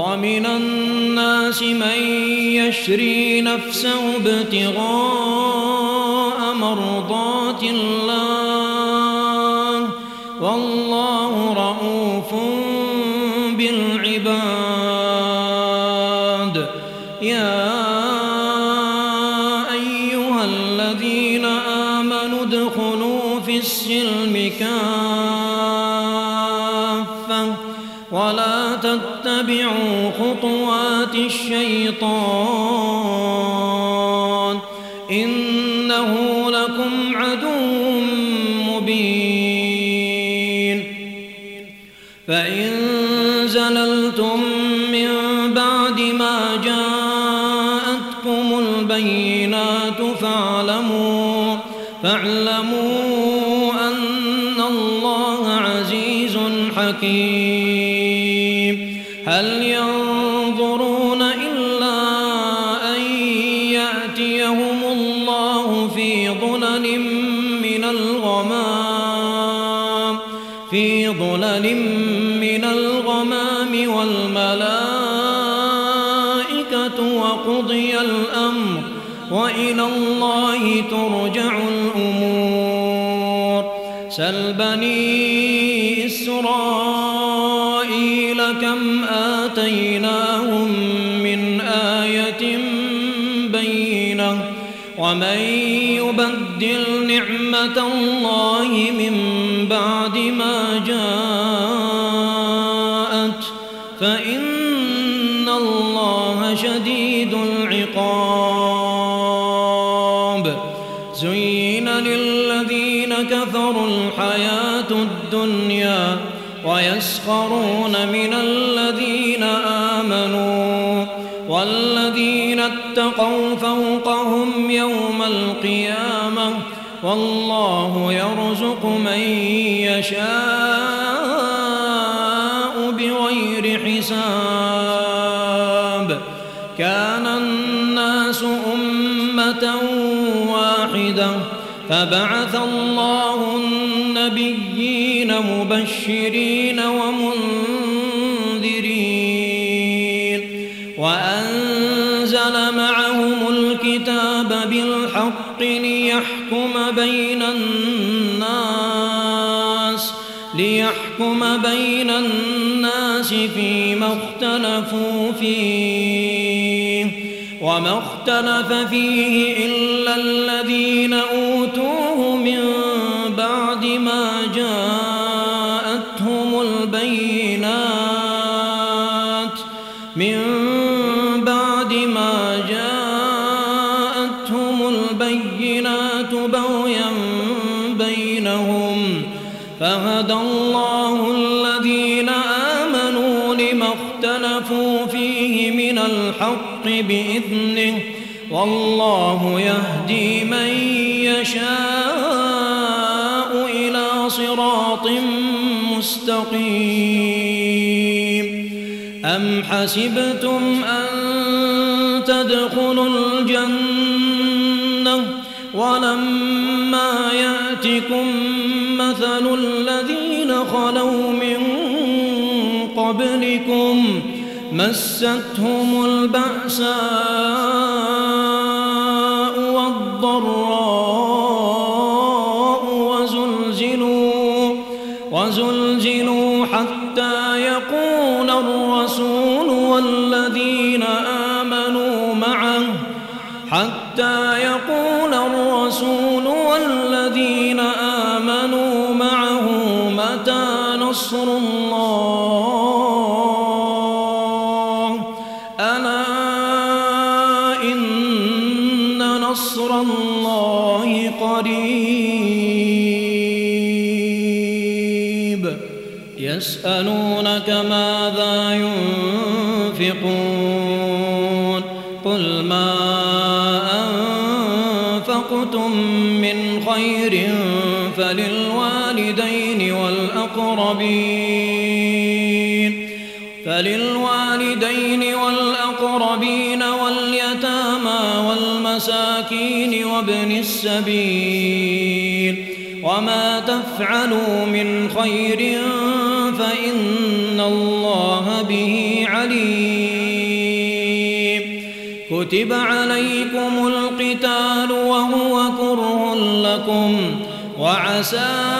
ومن الناس من يشري نفسه ابتغاء مرضات الله الشيطان يبدل نعمة الله من بعد ما جاءت فإن الله شديد العقاب. زين للذين كفروا الحياة الدنيا ويسخرون من الذين آمنوا والذين اتقوا فوقهم يوم القيامة والله يرزق من يشاء بغير حساب. كان الناس أمة واحدة فبعث الله النبيين مبشرين ومنذرين فيما اختلفوا فيه وما اختلف فيه إلا الذين يشاء إلى صراط مستقيم. أم حسبتم أن تدخلوا الجنة ولما يأتكم مثل الذين خلوا من قبلكم مستهم البأساء والأقربين فللوالدين والأقربين واليتامى والمساكين وابن السبيل. وما تفعلوا من خير فإن الله به عليم. كتب عليكم القتال وهو كره لكم وعسى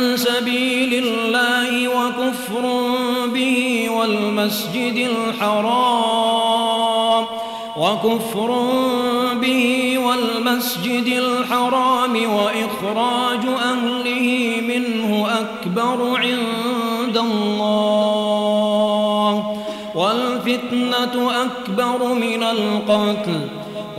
سبيل الله وكفر به والمسجد الحرام وكفر به والمسجد الحرام وإخراج أهله منه أكبر عند الله والفتنة أكبر من القتل.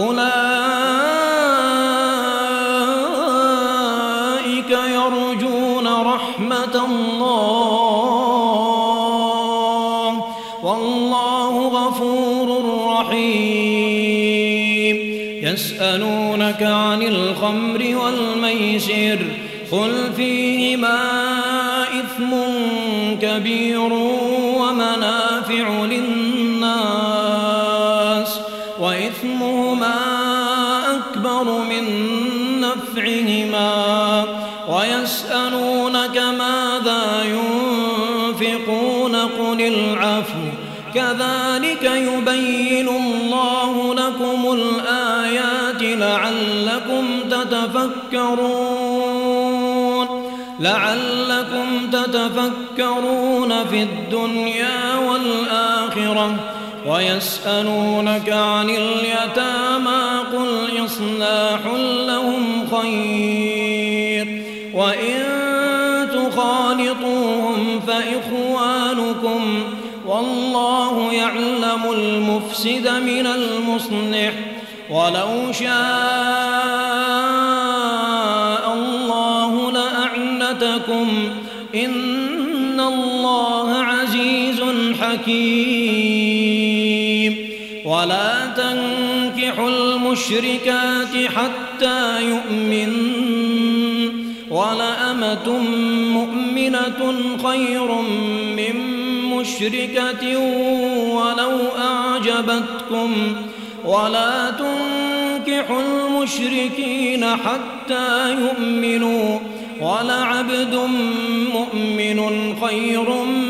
أولئك يرجون رحمة الله. والله غفور رحيم. يسألونك عن الخمر والميسر. قل فيهما إثم كبير تتفكرون في الدنيا والآخرة ويسألونك عن اليتامى قل إصلاح لهم خير وإن تخالطوهم فإخوانكم والله يعلم المفسد من المصلح ولو شاء حكيم ولا تنكحوا المشركات حتى يؤمن. ولأمة مؤمنة خير من مشركة ولو أعجبتكم. ولا تنكحوا المشركين حتى يؤمنوا. ولعبد مؤمن خير من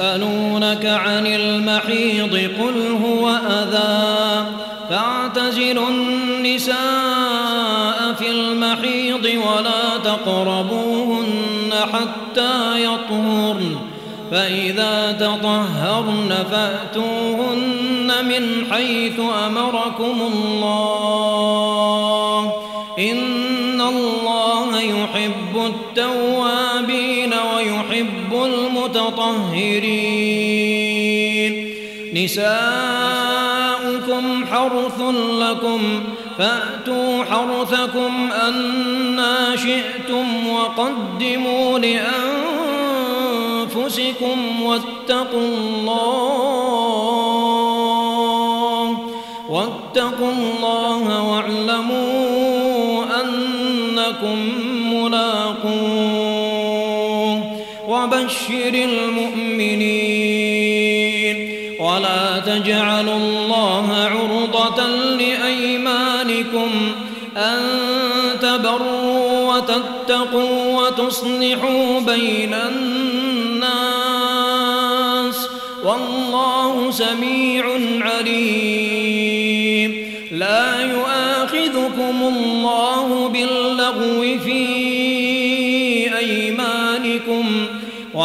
ويسألونك عن المحيض قل هو أذى. فاعتزلوا النساء في المحيض ولا تقربوهن حتى يطهرن. فإذا تطهرن فأتوهن من حيث أمركم الله. إن الله يحب التوابين. ويحب المتطهرين نساؤكم حرث لكم فأتوا حرثكم أنا شئتم وقدموا لأنفسكم واتقوا الله واتقوا الله واعلموا أنكم وبشر المؤمنين. ولا تجعلوا الله عرضة لأيمانكم أن تبروا وتتقوا وتصلحوا بين الناس. والله سميع عليم. لا يؤاخذكم الله باللغو في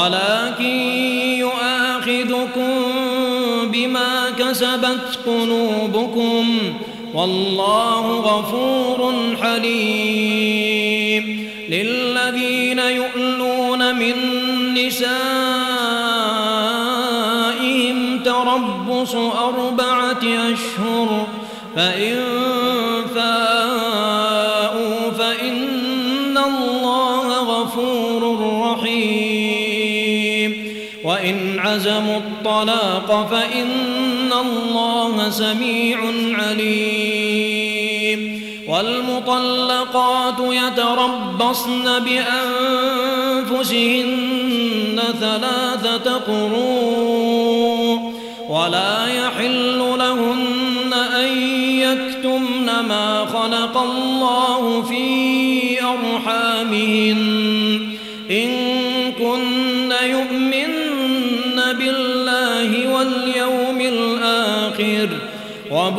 ولكن يؤاخذكم بما كسبت قلوبكم. والله غفور حليم. للذين يؤلون من نسائهم تربص أربعة أشهر فإن عزموا الطلاق فإن الله سميع عليم. والمطلقات يتربصن بأنفسهن ثلاثة قروء. ولا يحل لهن أن يكتمن ما خلق الله في أرحامهن.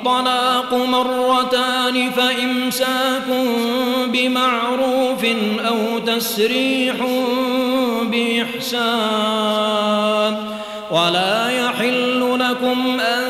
الطلاق مرتان فإمساك بمعروف أو تسريح بإحسان. ولا يحل لكم أن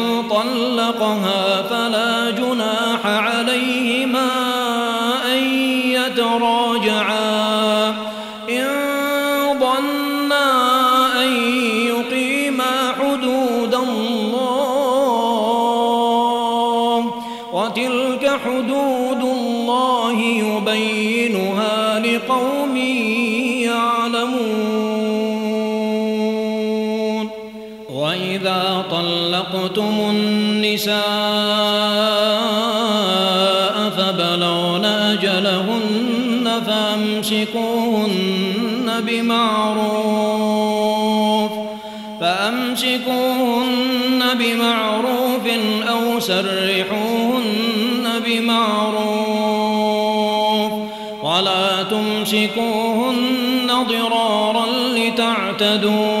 طلقها فلا جناح عليهما أن يتراجعا. النساء فبلغن أجلهن فأمسكوهن بمعروف فأمسكوهن بمعروف أو سرحوهن بمعروف ولا تمسكوهن ضرارا لتعتدوا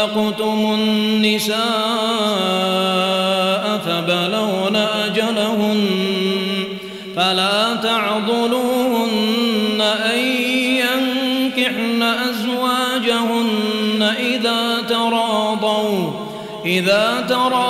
طلقتم النساء فبلغن أجلهن فلا تعضلوهن أن ينكحن أزواجهن إذا تراضوا إذا تراضوا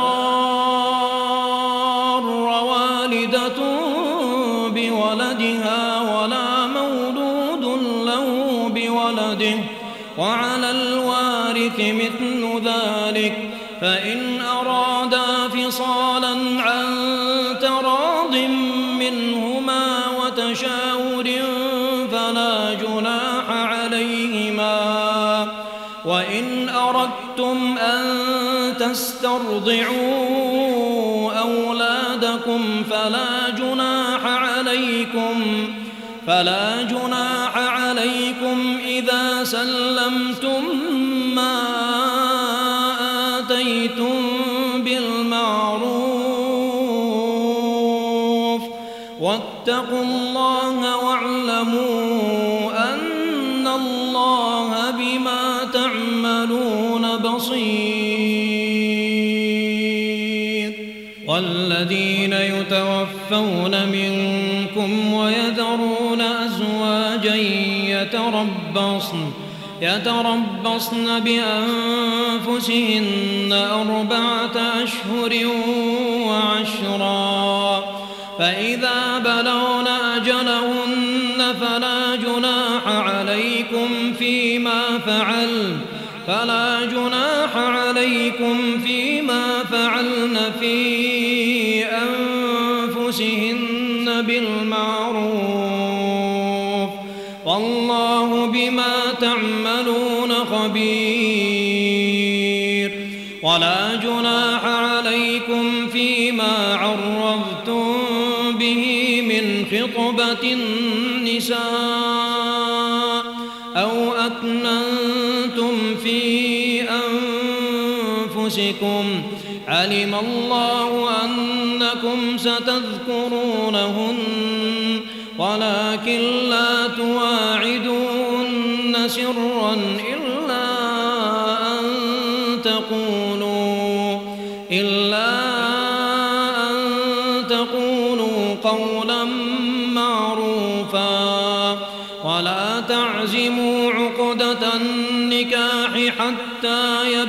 تسترضعوا أولادكم فلا جناح عليكم فلا جناح يتوفون منكم ويذرون أزواجا يتربصن يتربصن بأنفسهن أربعة أشهر وعشرا. فإذا بلغن أجلهن فلا جناح عليكم فيما فعل فلا جناح عليكم فيما فعلن في خطبة النساء أو أكننتم في أنفسكم علم الله أنكم ستذكرونهن ولكن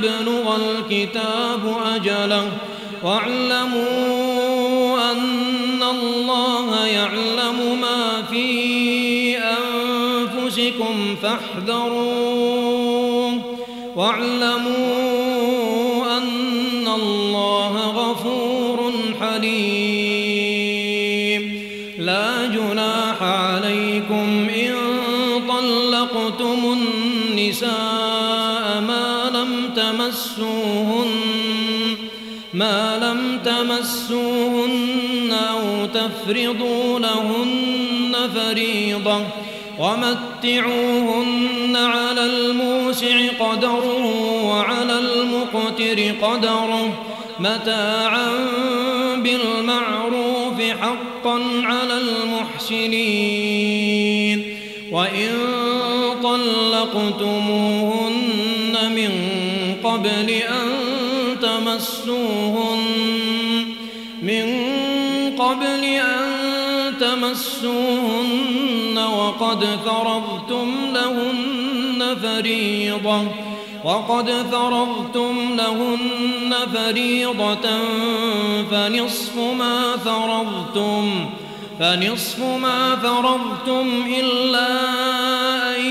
يبلغ الكتاب أجله واعلموا أن الله يعلم ما في أنفسكم فاحذروه لهن فريضة ومتعوهن على الموسع قدره وعلى المقتر قدره متاعا بالمعروف حقا على المحسنين وإن طلقتموهن من قبل أن تمسوهن من قبل أن تمسوهن وقد فرضتم لهن فريضة وقد فرضتم لهن فريضة فنصف ما فرضتم فنصف ما فرضتم إلا أن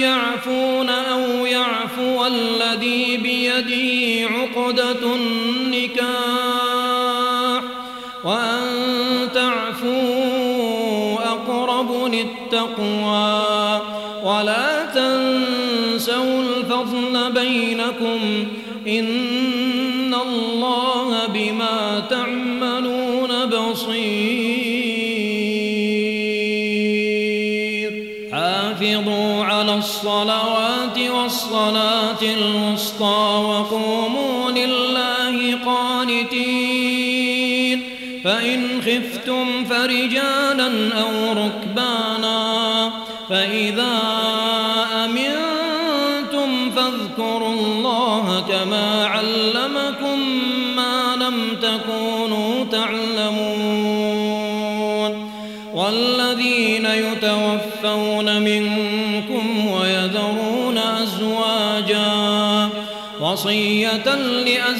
يعفون أو يعفو الذي بيده عقدة النكاح وأن أقرب للتقوى ولا تنسوا الفضل بينكم إن الله بما تعملون بصير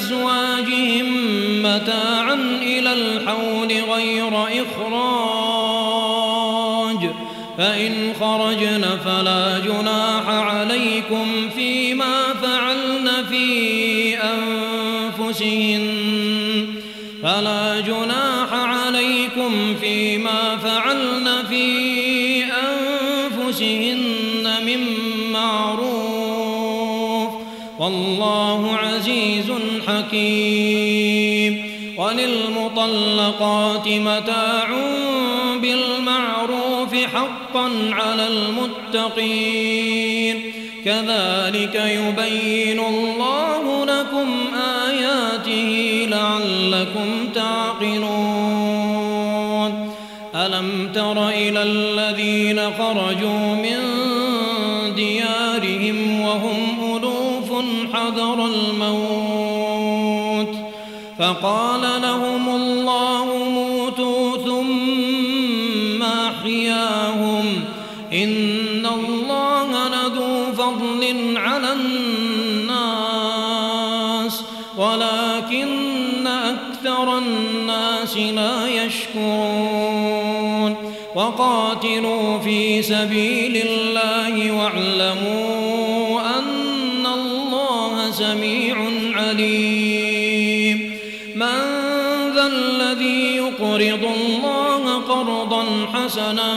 لأزواجهم متاعا إلى الحول غير إخراج. فإن خرجن فلا جناح عليكم فيما فعلن في أنفسهن. فلا جناح عليكم فيما فعلن في أنفسهن من معروف. والله حكيم. وللمطلقات متاع بالمعروف حقا على المتقين. كذلك يبين الله لكم آياته لعلكم تعقلون. ألم تر إلى الذين خرجوا فقال لهم الله موتوا ثم أحياهم. إن الله لذو فضل على الناس ولكن أكثر الناس لا يشكرون. وقاتلوا في سبيل الله واعلموا يقرض الله قرضا حسنا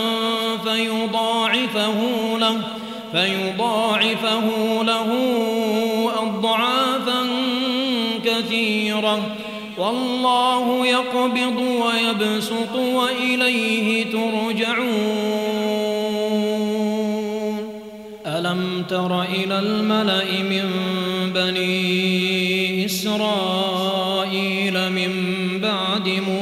فيضاعفه له فيضاعفه له أضعافا كثيرة. والله يقبض ويبسط وإليه ترجعون. ألم تر إلى الملأ من بني إسرائيل من بعد موسى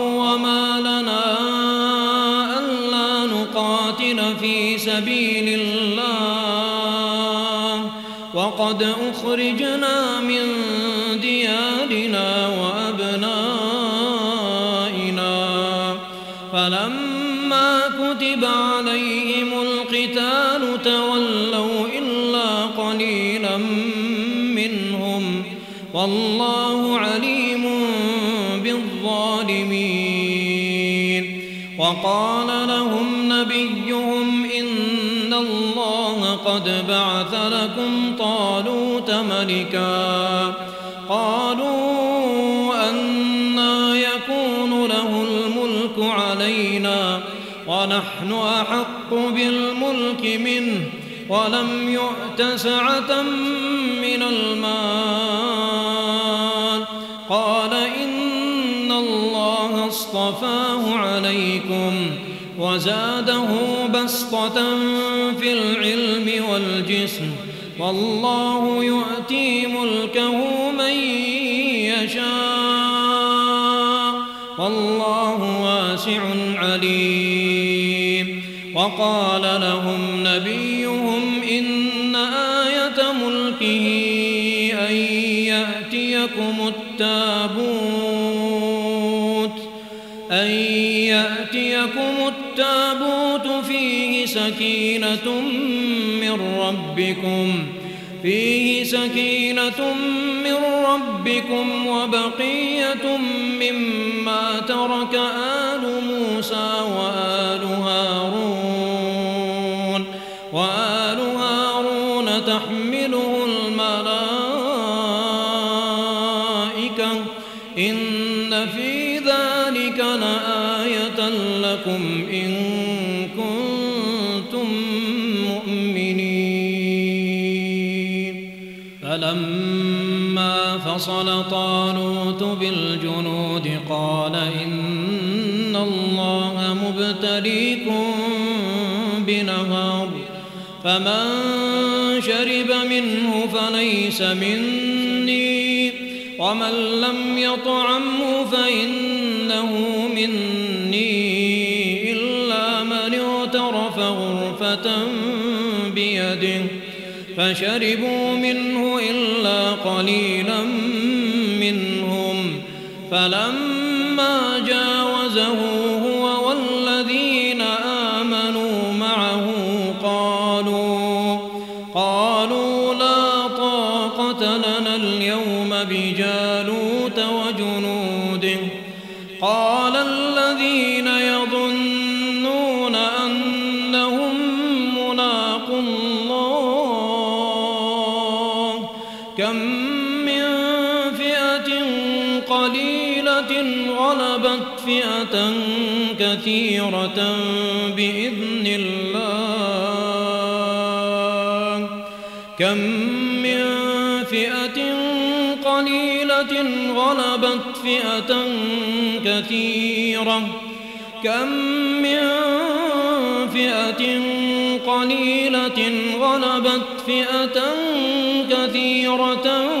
وقد أخرجنا من ديارنا وأبنائنا. فلما كتب عليهم القتال تولوا إلا قليلا منهم. والله عليم بالظالمين. وقال قد بعث لكم طالوت ملكا قالوا أنا يكون له الملك علينا ونحن أحق بالملك منه ولم يؤت سعة من المال قال إن الله اصطفاه عليكم وزاده بسطة في العلم والجسم والله يؤتي ملكه من يشاء والله واسع عليم. وقال لهم نبيهم إن آية ملكه أن يأتيكم التابوت أن يأتيكم من ربكم فيه سكينة من ربكم وبقية مما ترك آل بالجنود قال إن الله مبتليكم بنهار فمن شرب منه فليس مني ومن لم يطعمه فإنه مني إلا من اغترف غرفة بيده فشربوا منه إلا قليلا فلما جاوزه كثيرة. كم من فئة قليلة غلبت فئة كثيرة.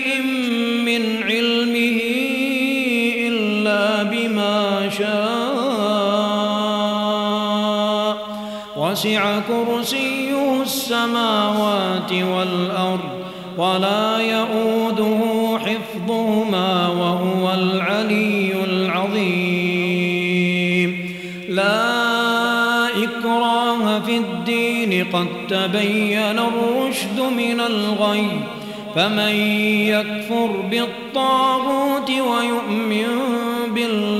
وسع كرسيه السماوات والأرض ولا يؤوده حفظهما وهو العلي العظيم. لا إكراه في الدين قد تبين الرشد من الغي. فمن يكفر بالطاغوت ويؤمن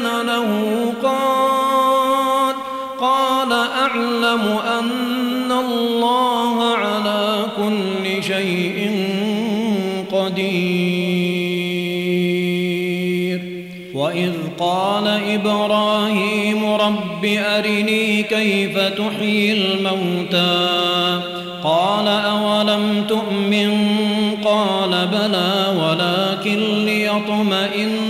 تبين له قال قال أعلم أن الله على كل شيء قدير. وإذ قال إبراهيم رب أرني كيف تحيي الموتى؟ قال أولم تؤمن؟ قال بلى ولكن ليطمئن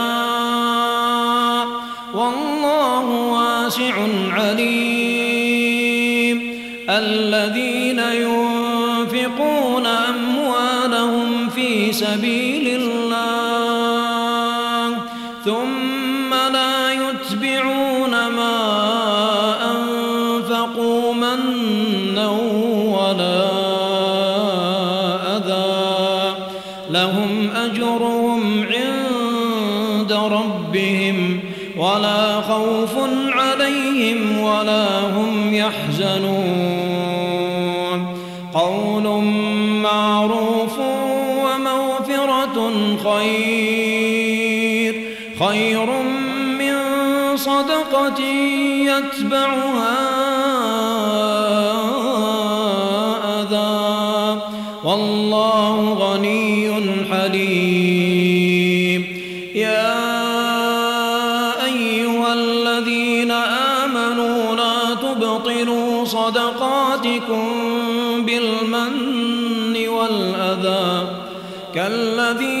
واسع عليم. الذين ينفقون أموالهم في سبيل يتبعها أذى. والله غني حليم. يا أيها الذين آمنوا لا تبطلوا صدقاتكم بالمن والأذى. كالذي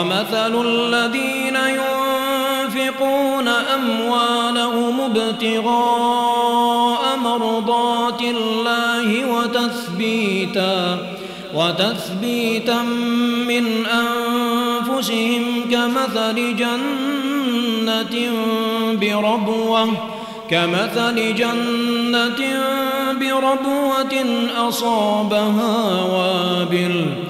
ومثل الذين ينفقون أموالهم ابتغاء مرضات الله وتثبيتا وتثبيتا من أنفسهم كمثل جنة بربوة كمثل جنة بربوة أصابها وابل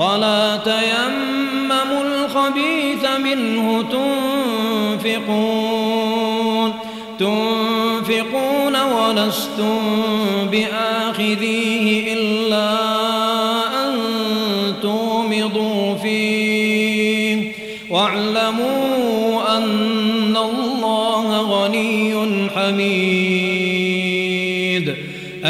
ولا تيمموا الخبيث منه تنفقون تنفقون ولستم بآخذيه إلا أن تومضوا فيه. واعلموا أن الله غني حميد.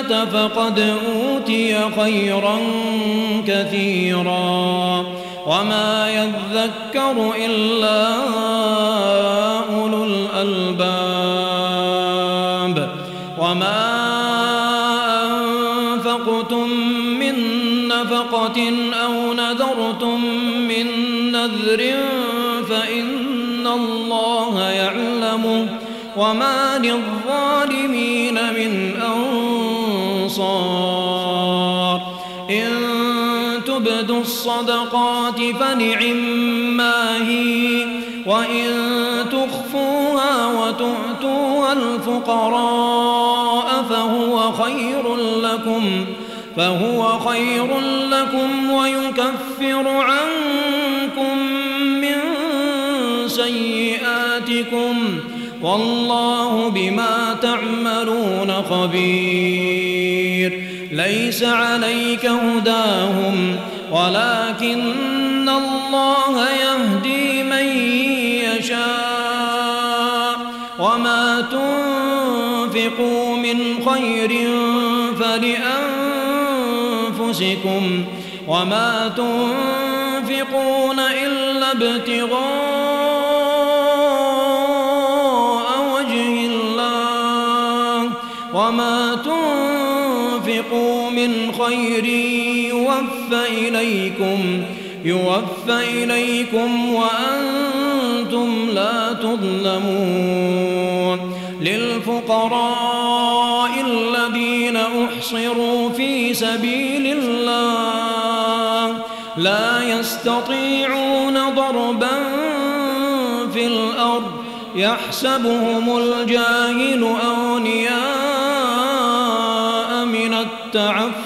الحكمة فقد أوتي خيرا كثيرا وما يذكر إلا أولو الألباب وما أنفقتم من نفقة أو نذرتم من نذر فإن الله يعلمه وما للظالمين الصدقات فنعما هي. وإن تخفوها وتؤتوها الفقراء فهو خير لكم فهو خير لكم ويكفر عنكم من سيئاتكم. والله بما تعملون خبير. ليس عليك هداهم ولكن الله يهدي من يشاء. وما تنفقوا من خير فلأنفسكم. وما تنفقون إلا ابتغاء وجه الله. وما تنفقوا من خير يوفى إليكم يوفى إليكم وأنتم لا تظلمون. للفقراء الذين أحصروا في سبيل الله لا يستطيعون ضربا في الأرض يحسبهم الجاهل أغنياء من التعفف.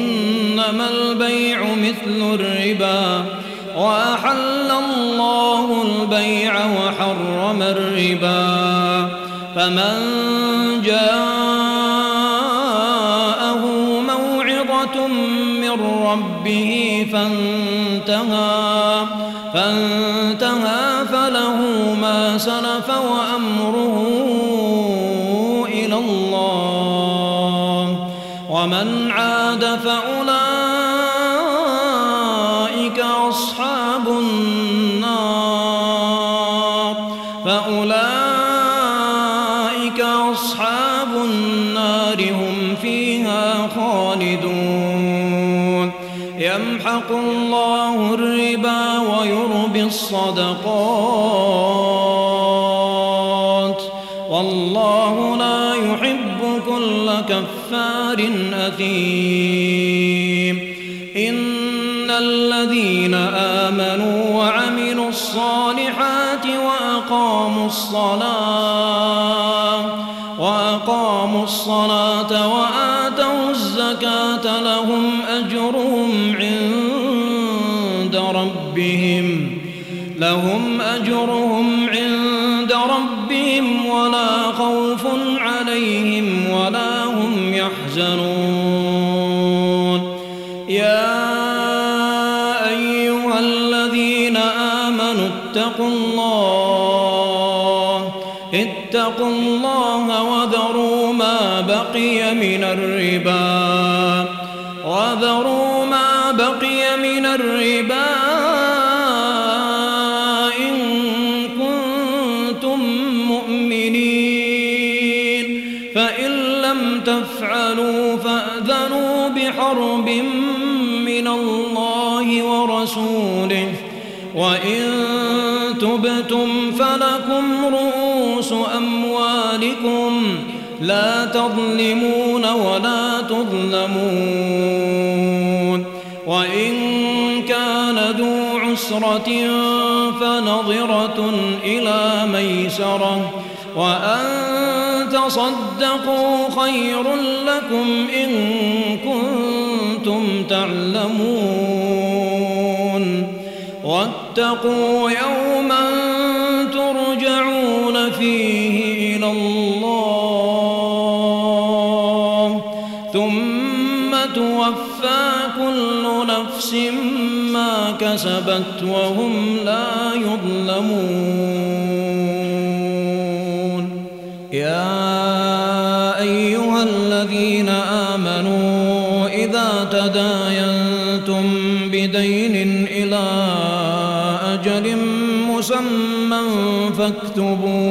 إنما البيع مثل الربا وأحل الله البيع وحرم الربا فمن جاءه موعظة من ربه فانتهى فانتهى فله ما سلف الصدقات. والله لا يحب كل كفار أثيم. إن الذين آمنوا وعملوا الصالحات وأقاموا الصلاة وأقاموا الصلاة وآتوا يحزنون تبتم فلكم رؤوس أموالكم لا تظلمون ولا تظلمون وإن كان ذو عسرة فنظرة إلى ميسرة وأن تصدقوا خير لكم إن كنتم تعلمون واتقوا يوما فيه إلى الله ثم توفى كل نفس ما كسبت وهم لا يظلمون. يا أيها الذين آمنوا إذا تداينتم بدين إلى أجل مسمى فاكتبوه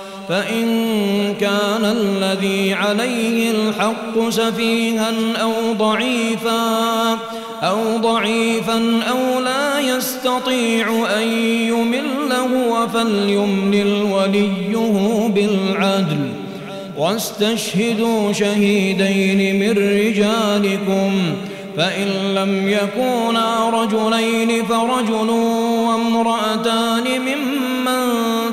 فإن كان الذي عليه الحق سفيها أو ضعيفا أو ضعيفا أو لا يستطيع أن يمل هو فليملل وليه بالعدل واستشهدوا شهيدين من رجالكم فإن لم يكونا رجلين فرجل وامرأتان ممن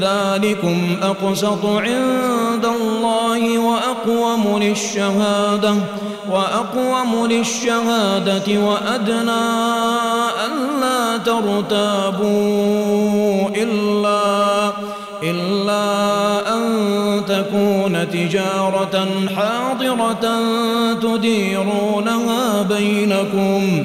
ذلكم أقسط عند الله وأقوم للشهادة وأقوم للشهادة وأدنى ألا ترتابوا إلا إلا أن تكون تجارة حاضرة تديرونها بينكم.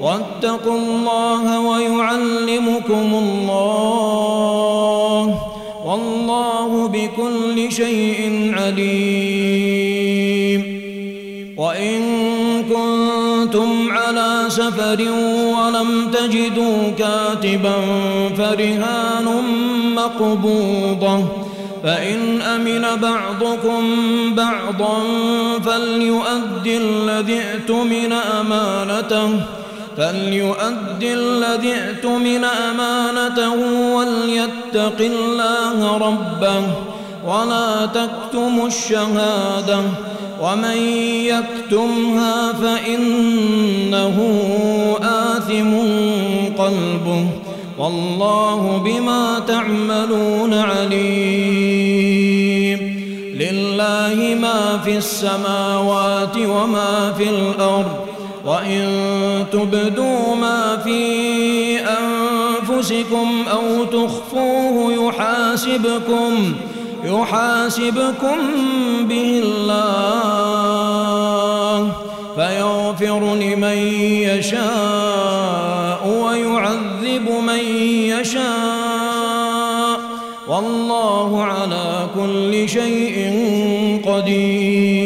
واتقوا الله ويعلمكم الله والله بكل شيء عليم. وإن كنتم على سفر ولم تجدوا كاتبا فرهان مقبوضة. فإن أمن بعضكم بعضا فليؤدي الذي ائتمن أمانته. فليؤد الذي ائتمن أمانته وليتق الله ربه ولا تكتموا الشهادة ومن يكتمها فإنه آثم قلبه والله بما تعملون عليم لله ما في السماوات وما في الأرض وإن تبدوا ما في أنفسكم أو تخفوه يحاسبكم يحاسبكم به الله فيغفر لمن يشاء ويعذب من يشاء. والله على كل شيء قدير.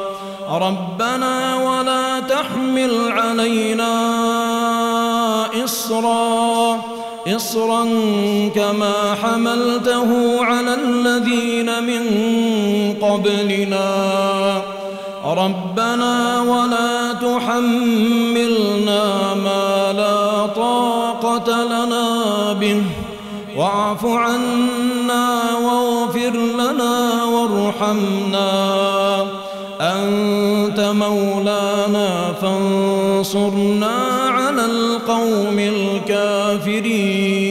ربنا ولا تحمل علينا إصرا إصرا كما حملته على الذين من قبلنا. ربنا ولا تحملنا ما لا طاقة لنا به. واعف عنا واغفر لنا وارحمنا. أنت مولانا فانصرنا على القوم الكافرين.